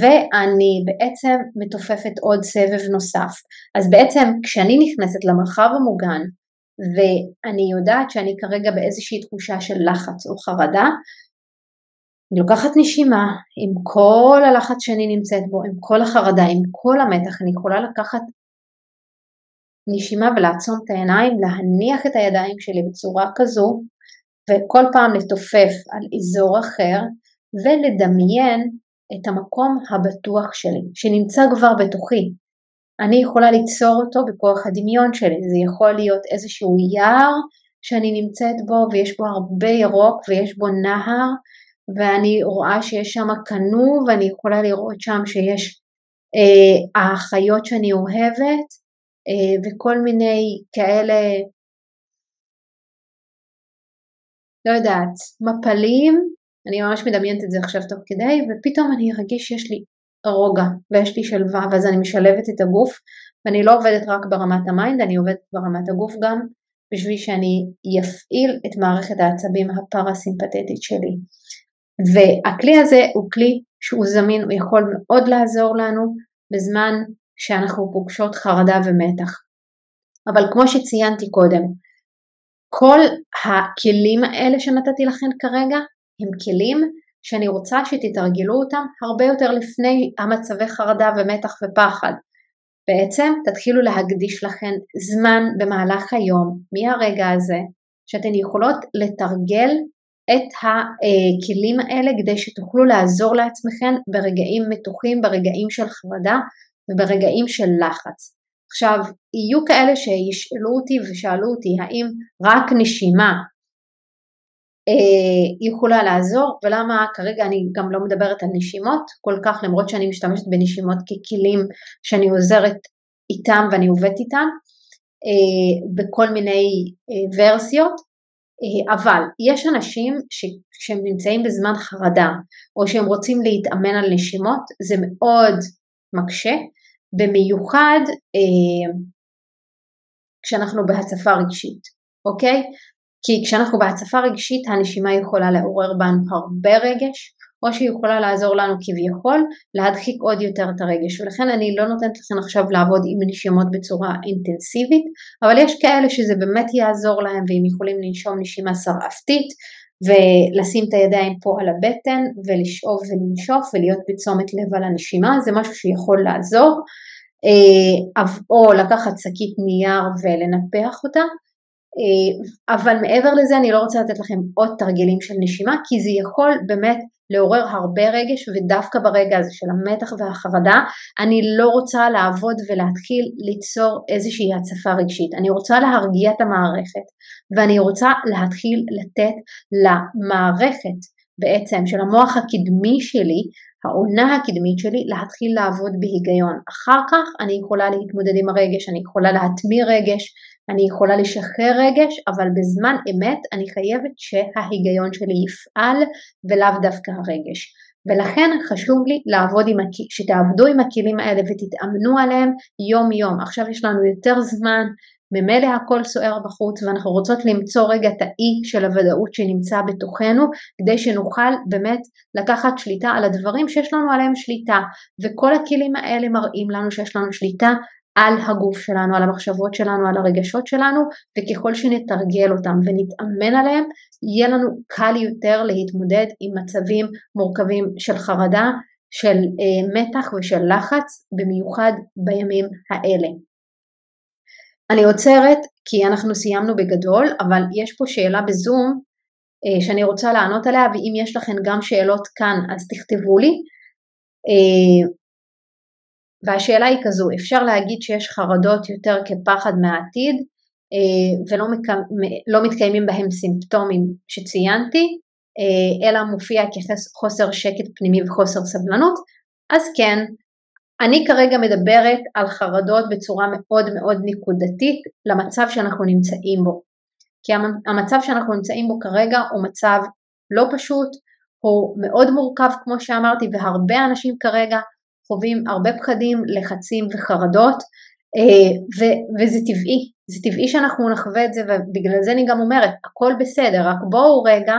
ואני בעצם מתופפת עוד סבב נוסף. אז בעצם כשאני נכנסת למרחב המוגן ואני יודעת שאני כרגע באיזושהי תחושה של לחץ או חרדה, אני לוקחת נשימה עם כל הלחץ שאני נמצאת בו, עם כל החרדה, עם כל המתח, אני יכולה לקחת נשימה ולעצום את העיניים, להניח את הידיים שלי בצורה כזו וכל פעם לתופף על אזור אחר ולדמיין את המקום הבטוח שלי, שנמצא כבר בתוכי. אני יכולה ליצור אותו בכוח הדמיון שלי, זה יכול להיות איזשהו יער שאני נמצאת בו ויש בו הרבה ירוק ויש בו נהר ואני רואה שיש שם קנו ואני יכולה לראות שם שיש אה, החיות שאני אוהבת אה, וכל מיני כאלה, לא יודעת, מפלים, אני ממש מדמיינת את זה עכשיו תוך כדי, ופתאום אני ארגיש שיש לי רוגע ויש לי שלווה, ואז אני משלבת את הגוף, ואני לא עובדת רק ברמת ה mind, אני עובדת ברמת הגוף גם, בשביל שאני אפעיל את מערכת העצבים הפרסימפטית שלי. והכלי הזה הוא כלי שהוא זמין, הוא יכול מאוד לעזור לנו בזמן שאנחנו פוגשות חרדה ומתח. אבל כמו שציינתי קודם, כל הכלים האלה שנתתי לכם כרגע הם כלים שאני רוצה שתתרגלו אותם הרבה יותר לפני המצבי חרדה ומתח ופחד. בעצם תתחילו להקדיש לכם זמן במהלך היום, מהרגע הזה, שאתן יכולות לתרגל את הכלים האלה כדי שתוכלו לעזור לעצמכם ברגעים מתוחים, ברגעים של חרדה וברגעים של לחץ. עכשיו, יהיו כאלה שישאלו אותי ושאלו אותי האם רק נשימה יכולה לעזור ולמה כרגע אני גם לא מדברת על נשימות כל כך למרות שאני משתמשת בנשימות ככלים שאני עוזרת איתם ואני עובדת איתם בכל מיני ורסיות אבל יש אנשים שכשהם נמצאים בזמן חרדה או שהם רוצים להתאמן על נשימות זה מאוד מקשה במיוחד כשאנחנו בהצפה רגשית, אוקיי? כי כשאנחנו בהצפה רגשית הנשימה יכולה לעורר בנו הרבה רגש, או שהיא יכולה לעזור לנו כביכול להדחיק עוד יותר את הרגש, ולכן אני לא נותנת לכם עכשיו לעבוד עם נשימות בצורה אינטנסיבית, אבל יש כאלה שזה באמת יעזור להם והם יכולים לנשום נשימה שרעפתית, ולשים את הידיים פה על הבטן ולשאוב ולנשוף ולהיות בצומת לב על הנשימה, זה משהו שיכול לעזור. אה, או לקחת שקית נייר ולנפח אותה, אבל מעבר לזה אני לא רוצה לתת לכם עוד תרגילים של נשימה כי זה יכול באמת לעורר הרבה רגש ודווקא ברגע הזה של המתח והחרדה אני לא רוצה לעבוד ולהתחיל ליצור איזושהי הצפה רגשית, אני רוצה להרגיע את המערכת ואני רוצה להתחיל לתת למערכת בעצם של המוח הקדמי שלי העונה הקדמית שלי להתחיל לעבוד בהיגיון. אחר כך אני יכולה להתמודד עם הרגש, אני יכולה להטמיר רגש, אני יכולה לשחרר רגש, אבל בזמן אמת אני חייבת שההיגיון שלי יפעל ולאו דווקא הרגש. ולכן חשוב לי לעבוד עם, שתעבדו עם הכלים האלה ותתאמנו עליהם יום יום. עכשיו יש לנו יותר זמן, ממילא הכל סוער בחוץ ואנחנו רוצות למצוא רגע את האי של הוודאות שנמצא בתוכנו כדי שנוכל באמת לקחת שליטה על הדברים שיש לנו עליהם שליטה וכל הכלים האלה מראים לנו שיש לנו שליטה על הגוף שלנו, על המחשבות שלנו, על הרגשות שלנו וככל שנתרגל אותם ונתאמן עליהם יהיה לנו קל יותר להתמודד עם מצבים מורכבים של חרדה, של אה, מתח ושל לחץ במיוחד בימים האלה. אני עוצרת כי אנחנו סיימנו בגדול, אבל יש פה שאלה בזום אה, שאני רוצה לענות עליה, ואם יש לכם גם שאלות כאן אז תכתבו לי. אה, והשאלה היא כזו, אפשר להגיד שיש חרדות יותר כפחד מהעתיד אה, ולא. לא מתקיימים בהם סימפטומים שציינתי, אלא מופיע כחוסר שקט פנימי וחוסר סבלנות, אז כן, אני כרגע מדברת על חרדות בצורה מאוד מאוד נקודתית למצב שאנחנו נמצאים בו. כי המצב שאנחנו נמצאים בו כרגע הוא מצב לא פשוט, הוא מאוד מורכב כמו שאמרתי והרבה אנשים כרגע חווים הרבה פחדים, לחצים וחרדות אה, ו- וזה טבעי, זה טבעי שאנחנו נחווה את זה ובגלל זה אני גם אומרת הכל בסדר, רק בואו רגע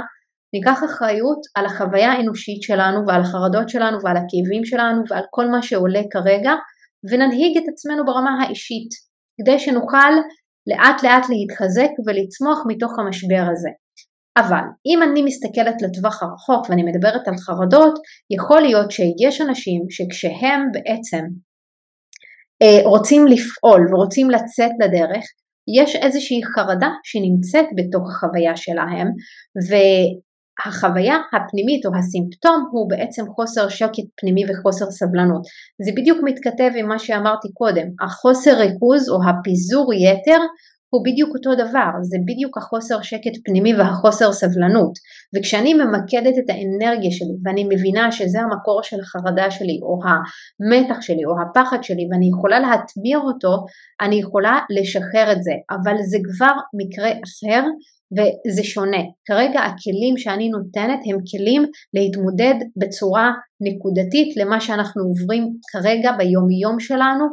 ניקח אחריות על החוויה האנושית שלנו ועל החרדות שלנו ועל הכאבים שלנו ועל כל מה שעולה כרגע וננהיג את עצמנו ברמה האישית כדי שנוכל לאט לאט להתחזק ולצמוח מתוך המשבר הזה. אבל אם אני מסתכלת לטווח הרחוק ואני מדברת על חרדות, יכול להיות שיש אנשים שכשהם בעצם אה, רוצים לפעול ורוצים לצאת לדרך, יש איזושהי חרדה שנמצאת בתוך החוויה שלהם החוויה הפנימית או הסימפטום הוא בעצם חוסר שקט פנימי וחוסר סבלנות. זה בדיוק מתכתב עם מה שאמרתי קודם, החוסר ריכוז או הפיזור יתר הוא בדיוק אותו דבר, זה בדיוק החוסר שקט פנימי והחוסר סבלנות. וכשאני ממקדת את האנרגיה שלי ואני מבינה שזה המקור של החרדה שלי או המתח שלי או הפחד שלי ואני יכולה להטמיר אותו, אני יכולה לשחרר את זה, אבל זה כבר מקרה אחר וזה שונה. כרגע הכלים שאני נותנת הם כלים להתמודד בצורה נקודתית למה שאנחנו עוברים כרגע ביום-יום שלנו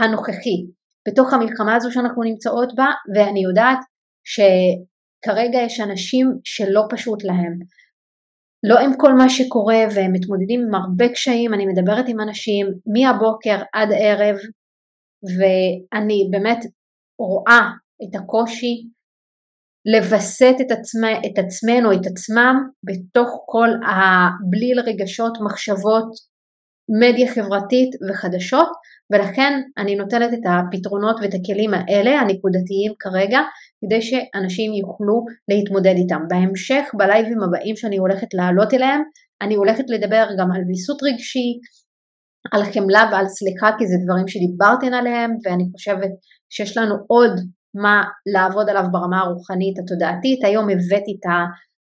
הנוכחי. בתוך המלחמה הזו שאנחנו נמצאות בה ואני יודעת שכרגע יש אנשים שלא פשוט להם. לא עם כל מה שקורה והם מתמודדים עם הרבה קשיים, אני מדברת עם אנשים מהבוקר עד ערב ואני באמת רואה את הקושי לווסת את, עצמה, את עצמנו, את עצמם, בתוך כל הבליל רגשות, מחשבות, מדיה חברתית וחדשות, ולכן אני נותנת את הפתרונות ואת הכלים האלה, הנקודתיים כרגע, כדי שאנשים יוכלו להתמודד איתם. בהמשך, בלייבים הבאים שאני הולכת לעלות אליהם, אני הולכת לדבר גם על ויסות רגשי, על חמלה ועל סליחה, כי זה דברים שדיברתי עליהם, ואני חושבת שיש לנו עוד מה לעבוד עליו ברמה הרוחנית התודעתית. היום הבאתי את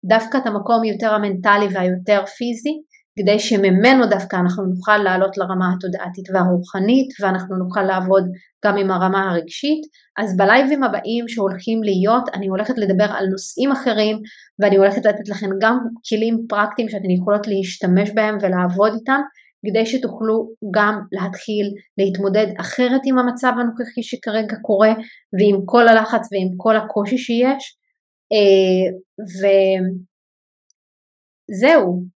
דווקא את המקום יותר המנטלי והיותר פיזי, כדי שממנו דווקא אנחנו נוכל לעלות לרמה התודעתית והרוחנית ואנחנו נוכל לעבוד גם עם הרמה הרגשית. אז בלייבים הבאים שהולכים להיות אני הולכת לדבר על נושאים אחרים ואני הולכת לתת לכם גם כלים פרקטיים שאתן יכולות להשתמש בהם ולעבוד איתם כדי שתוכלו גם להתחיל להתמודד אחרת עם המצב הנוכחי שכרגע קורה ועם כל הלחץ ועם כל הקושי שיש. אה, וזהו,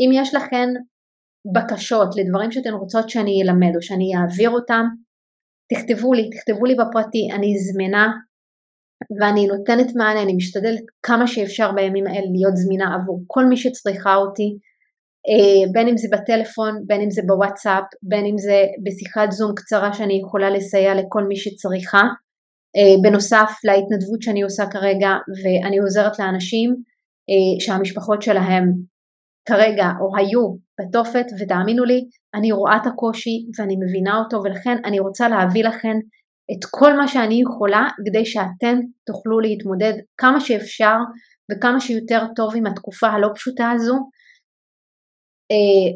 אם יש לכן בקשות לדברים שאתן רוצות שאני אלמד או שאני אעביר אותם, תכתבו לי, תכתבו לי בפרטי, אני זמינה ואני נותנת מענה, אני משתדלת כמה שאפשר בימים האלה להיות זמינה עבור כל מי שצריכה אותי, אה, בין אם זה בטלפון, בין אם זה בוואטסאפ, בין אם זה בשיחת זום קצרה שאני יכולה לסייע לכל מי שצריכה. אה, בנוסף להתנדבות שאני עושה כרגע ואני עוזרת לאנשים אה, שהמשפחות שלהם כרגע או היו בתופת ותאמינו לי אני רואה את הקושי ואני מבינה אותו ולכן אני רוצה להביא לכם את כל מה שאני יכולה כדי שאתם תוכלו להתמודד כמה שאפשר וכמה שיותר טוב עם התקופה הלא פשוטה הזו. אה,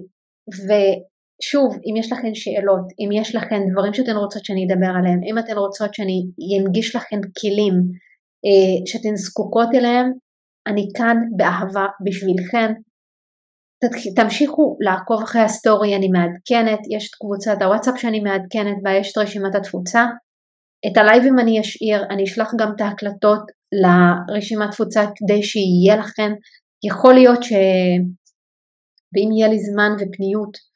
ושוב אם יש לכם שאלות אם יש לכם דברים שאתן רוצות שאני אדבר עליהם אם אתן רוצות שאני אנגיש לכם כלים אה, שאתן זקוקות אליהם אני כאן באהבה בשבילכם תמשיכו לעקוב אחרי הסטורי, אני מעדכנת, יש את קבוצת הוואטסאפ שאני מעדכנת בה, יש את רשימת התפוצה. את הלייבים אני אשאיר, אני אשלח גם את ההקלטות לרשימת תפוצה כדי שיהיה לכם. יכול להיות שאם יהיה לי זמן ופניות,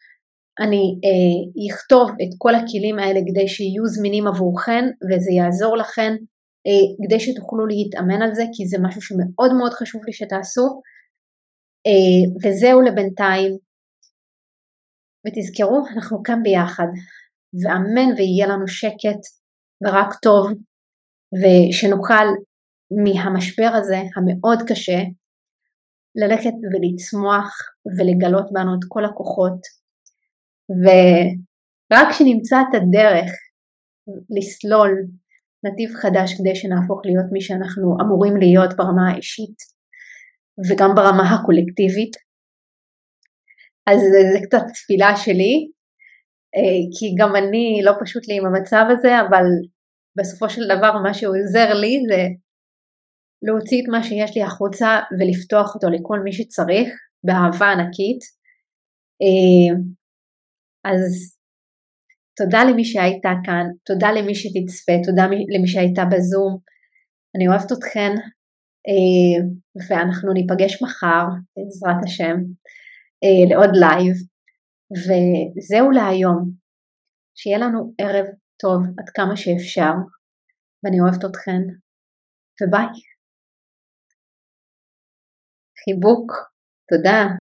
אני אכתוב אה, את כל הכלים האלה כדי שיהיו זמינים עבורכם וזה יעזור לכם אה, כדי שתוכלו להתאמן על זה כי זה משהו שמאוד מאוד חשוב לי שתעשו. אה, וזהו לבינתיים. ותזכרו, אנחנו כאן ביחד, ואמן ויהיה לנו שקט ורק טוב, ושנוכל מהמשבר הזה המאוד קשה ללכת ולצמוח ולגלות בנו את כל הכוחות, ורק כשנמצא את הדרך לסלול נתיב חדש כדי שנהפוך להיות מי שאנחנו אמורים להיות ברמה האישית, וגם ברמה הקולקטיבית. אז זה, זה קצת תפילה שלי, אה, כי גם אני לא פשוט לי עם המצב הזה, אבל בסופו של דבר מה שעוזר לי זה להוציא את מה שיש לי החוצה ולפתוח אותו לכל מי שצריך, באהבה ענקית. אה, אז תודה למי שהייתה כאן, תודה למי שתצפה, תודה למי שהייתה בזום. אני אוהבת אתכן, ואנחנו ניפגש מחר, בעזרת השם, אה, לעוד לייב, וזהו להיום. שיהיה לנו ערב טוב עד כמה שאפשר, ואני אוהבת אתכן, וביי. חיבוק, תודה.